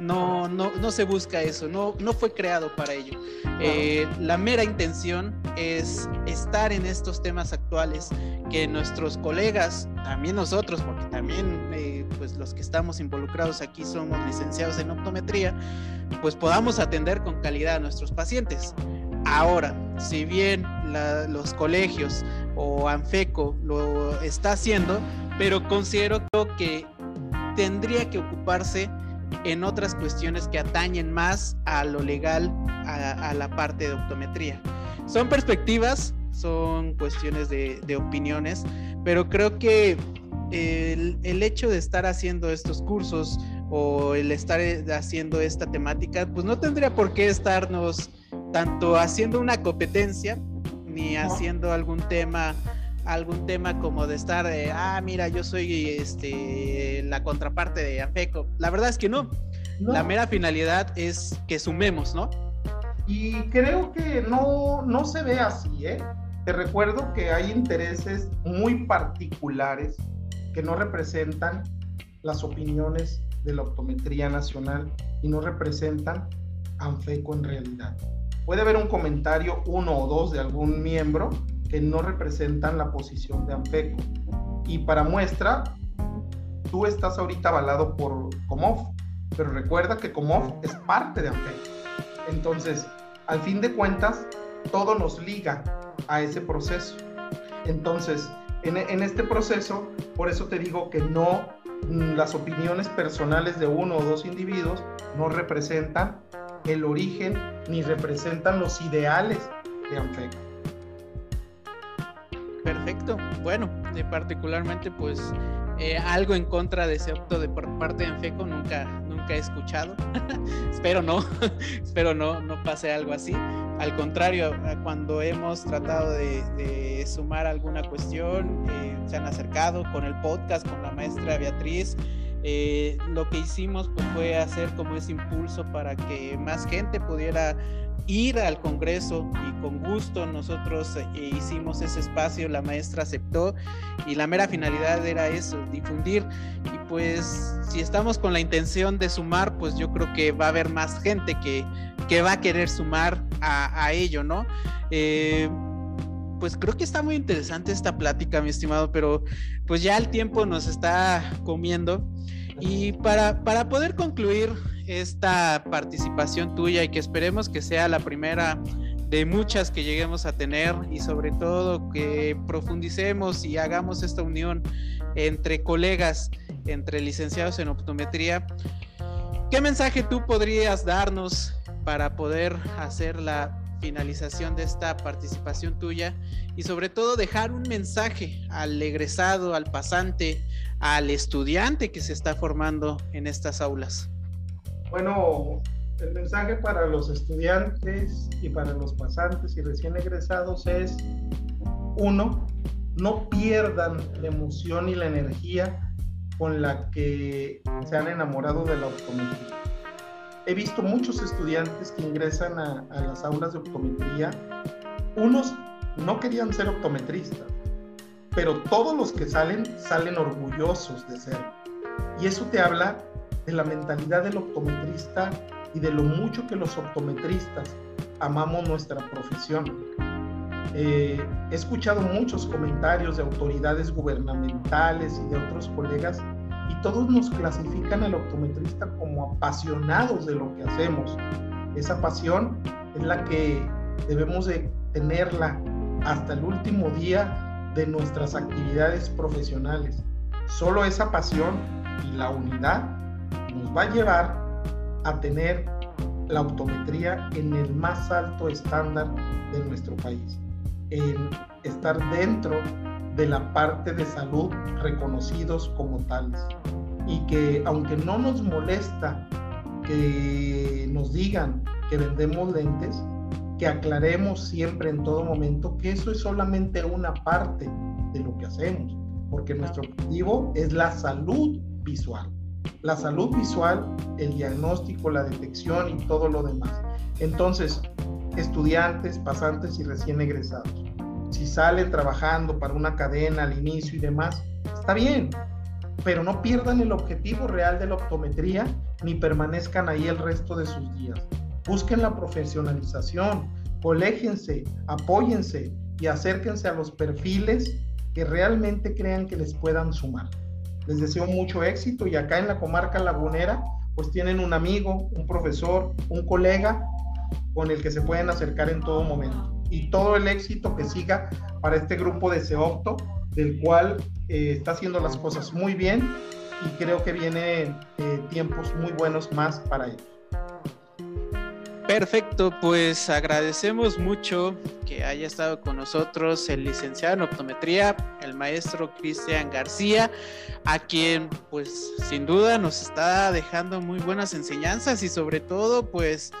No, no, no se busca eso, no, no fue creado para ello. Eh, la mera intención es estar en estos temas actuales, que nuestros colegas, también nosotros, porque también eh, pues los que estamos involucrados aquí somos licenciados en optometría, pues podamos atender con calidad a nuestros pacientes. Ahora, si bien los colegios o ANFECO lo está haciendo, pero considero que tendría que ocuparse en otras cuestiones que atañen más a lo legal, a, la parte de optometría. Son perspectivas, son cuestiones de, opiniones, pero creo que el, el, hecho de estar haciendo estos cursos o el estar haciendo esta temática, pues no tendría por qué estarnos tanto haciendo una competencia ni haciendo algún tema algún tema como de estar de, ah, mira, yo soy este, la contraparte de AFECO. La verdad es que no. La mera finalidad es que sumemos, ¿no? Y creo que no, no se ve así, ¿eh? Te recuerdo que hay intereses muy particulares que no representan las opiniones de la optometría nacional y no representan ANFECO en realidad. Puede haber un comentario, uno o dos de algún miembro, que no representan la posición de ANFECO. Y para muestra, tú estás ahorita avalado por Comov, pero recuerda que Comov es parte de ANFECO. Entonces, al fin de cuentas, todo nos liga a ese proceso. Entonces, en, en este proceso, por eso te digo que no, mm, las opiniones personales de uno o dos individuos no representan el origen ni representan los ideales de ANFECO. Perfecto. Bueno, de particularmente pues eh, algo en contra de ese opto de parte de Enfeco nunca, nunca he escuchado. espero no, espero no, no pase algo así. Al contrario, cuando hemos tratado de, sumar alguna cuestión, eh, se han acercado con el podcast, con la maestra Beatriz, Eh, lo que hicimos pues, fue hacer como ese impulso para que más gente pudiera ir al Congreso y con gusto nosotros eh, hicimos ese espacio, la maestra aceptó y la mera finalidad era eso, difundir y pues si estamos con la intención de sumar, pues yo creo que va a haber más gente que, que va a querer sumar a, ello, ¿no? Eh, pues creo que está muy interesante esta plática, mi estimado, pero pues ya el tiempo nos está comiendo. Y para, para poder concluir esta participación tuya y que esperemos que sea la primera de muchas que lleguemos a tener y sobre todo que profundicemos y hagamos esta unión entre colegas, entre licenciados en optometría. ¿Qué mensaje tú podrías darnos para poder hacer la finalización de esta participación tuya y sobre todo dejar un mensaje al egresado, al pasante, al estudiante que se está formando en estas aulas? Bueno, el mensaje para los estudiantes y para los pasantes y recién egresados es, uno, no pierdan la emoción y la energía con la que se han enamorado de la optometría. He visto muchos estudiantes que ingresan a, las aulas de optometría. Unos no querían ser optometristas, pero todos los que salen salen orgullosos de ser. Y eso te habla de la mentalidad del optometrista y de lo mucho que los optometristas amamos nuestra profesión. Eh, he escuchado muchos comentarios de autoridades gubernamentales y de otros colegas todos nos clasifican al optometrista como apasionados de lo que hacemos. Esa pasión es la que debemos de tenerla hasta el último día de nuestras actividades profesionales. Solo esa pasión y la unidad nos va a llevar a tener la optometría en el más alto estándar de nuestro país, en estar dentro de la parte de salud reconocidos como tales. Y que aunque no nos molesta que nos digan que vendemos lentes, que aclaremos siempre en todo momento que eso es solamente una parte de lo que hacemos, porque nuestro objetivo es la salud visual la salud visual, el diagnóstico, la detección y todo lo demás. Entonces, estudiantes, pasantes y recién egresados, si salen trabajando para una cadena al inicio y demás, está bien, pero no pierdan el objetivo real de la optometría ni permanezcan ahí el resto de sus días. Busquen la profesionalización, colégense, apóyense y acérquense a los perfiles que realmente crean que les puedan sumar. Les deseo mucho éxito y acá en la comarca lagunera pues tienen un amigo, un profesor, un colega con el que se pueden acercar en todo momento. Y todo el éxito que siga para este grupo de Seopto, del cual eh, está haciendo las cosas muy bien y creo que vienen eh, tiempos muy buenos más para ellos. Perfecto, pues agradecemos mucho que haya estado con nosotros el licenciado en optometría, el maestro Cristian García, a quien pues sin duda nos está dejando muy buenas enseñanzas y sobre todo pues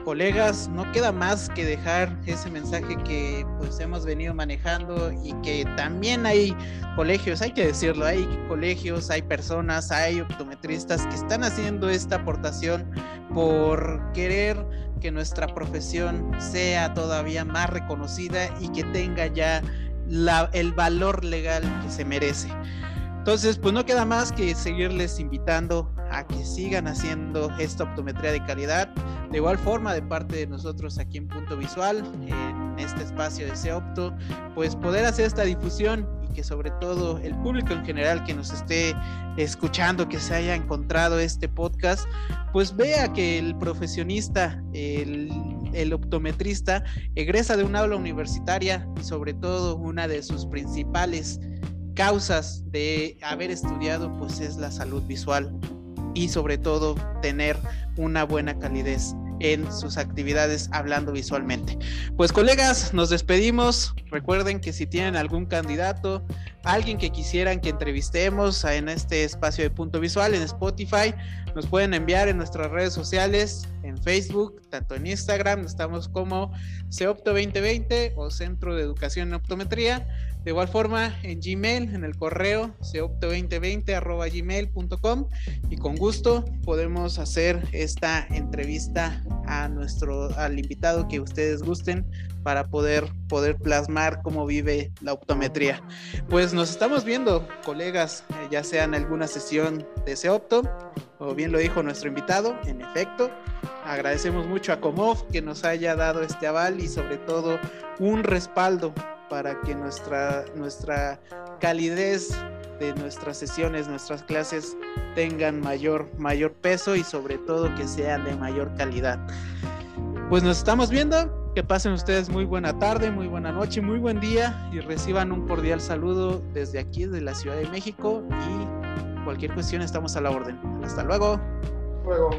colegas, no queda más que dejar ese mensaje que pues hemos venido manejando y que también hay colegios, hay que decirlo, hay colegios, hay personas, hay optometristas que están haciendo esta aportación por querer que nuestra profesión sea todavía más reconocida y que tenga ya el valor legal que se merece. Entonces, pues no queda más que seguirles invitando a que sigan haciendo esta optometría de calidad. De igual forma, de parte de nosotros aquí en Punto Visual, en este espacio de Seopto, pues poder hacer esta difusión y que sobre todo el público en general que nos esté escuchando, que se haya encontrado este podcast, pues vea que el profesionista, el, el optometrista, egresa de una aula universitaria y sobre todo una de sus principales causas de haber estudiado pues es la salud visual y sobre todo tener una buena calidez en sus actividades hablando visualmente. Pues colegas, nos despedimos. Recuerden que si tienen algún candidato, alguien que quisieran que entrevistemos en este espacio de punto visual en Spotify, nos pueden enviar en nuestras redes sociales, en Facebook, tanto en Instagram, estamos como CEOPTO 2020 o Centro de Educación en Optometría. De igual forma, en Gmail, en el correo ceopto2020 gmail.com y con gusto podemos hacer esta entrevista a nuestro al invitado que ustedes gusten para poder poder plasmar cómo vive la optometría. Pues nos estamos viendo, colegas, eh, ya sea en alguna sesión de Ceopto o bien lo dijo nuestro invitado, en efecto. Agradecemos mucho a Comov que nos haya dado este aval y sobre todo un respaldo para que nuestra, nuestra calidez de nuestras sesiones, nuestras clases tengan mayor, mayor peso y sobre todo que sean de mayor calidad. Pues nos estamos viendo. Que pasen ustedes muy buena tarde, muy buena noche, muy buen día y reciban un cordial saludo desde aquí, de la Ciudad de México. Y cualquier cuestión estamos a la orden. Hasta luego. Luego.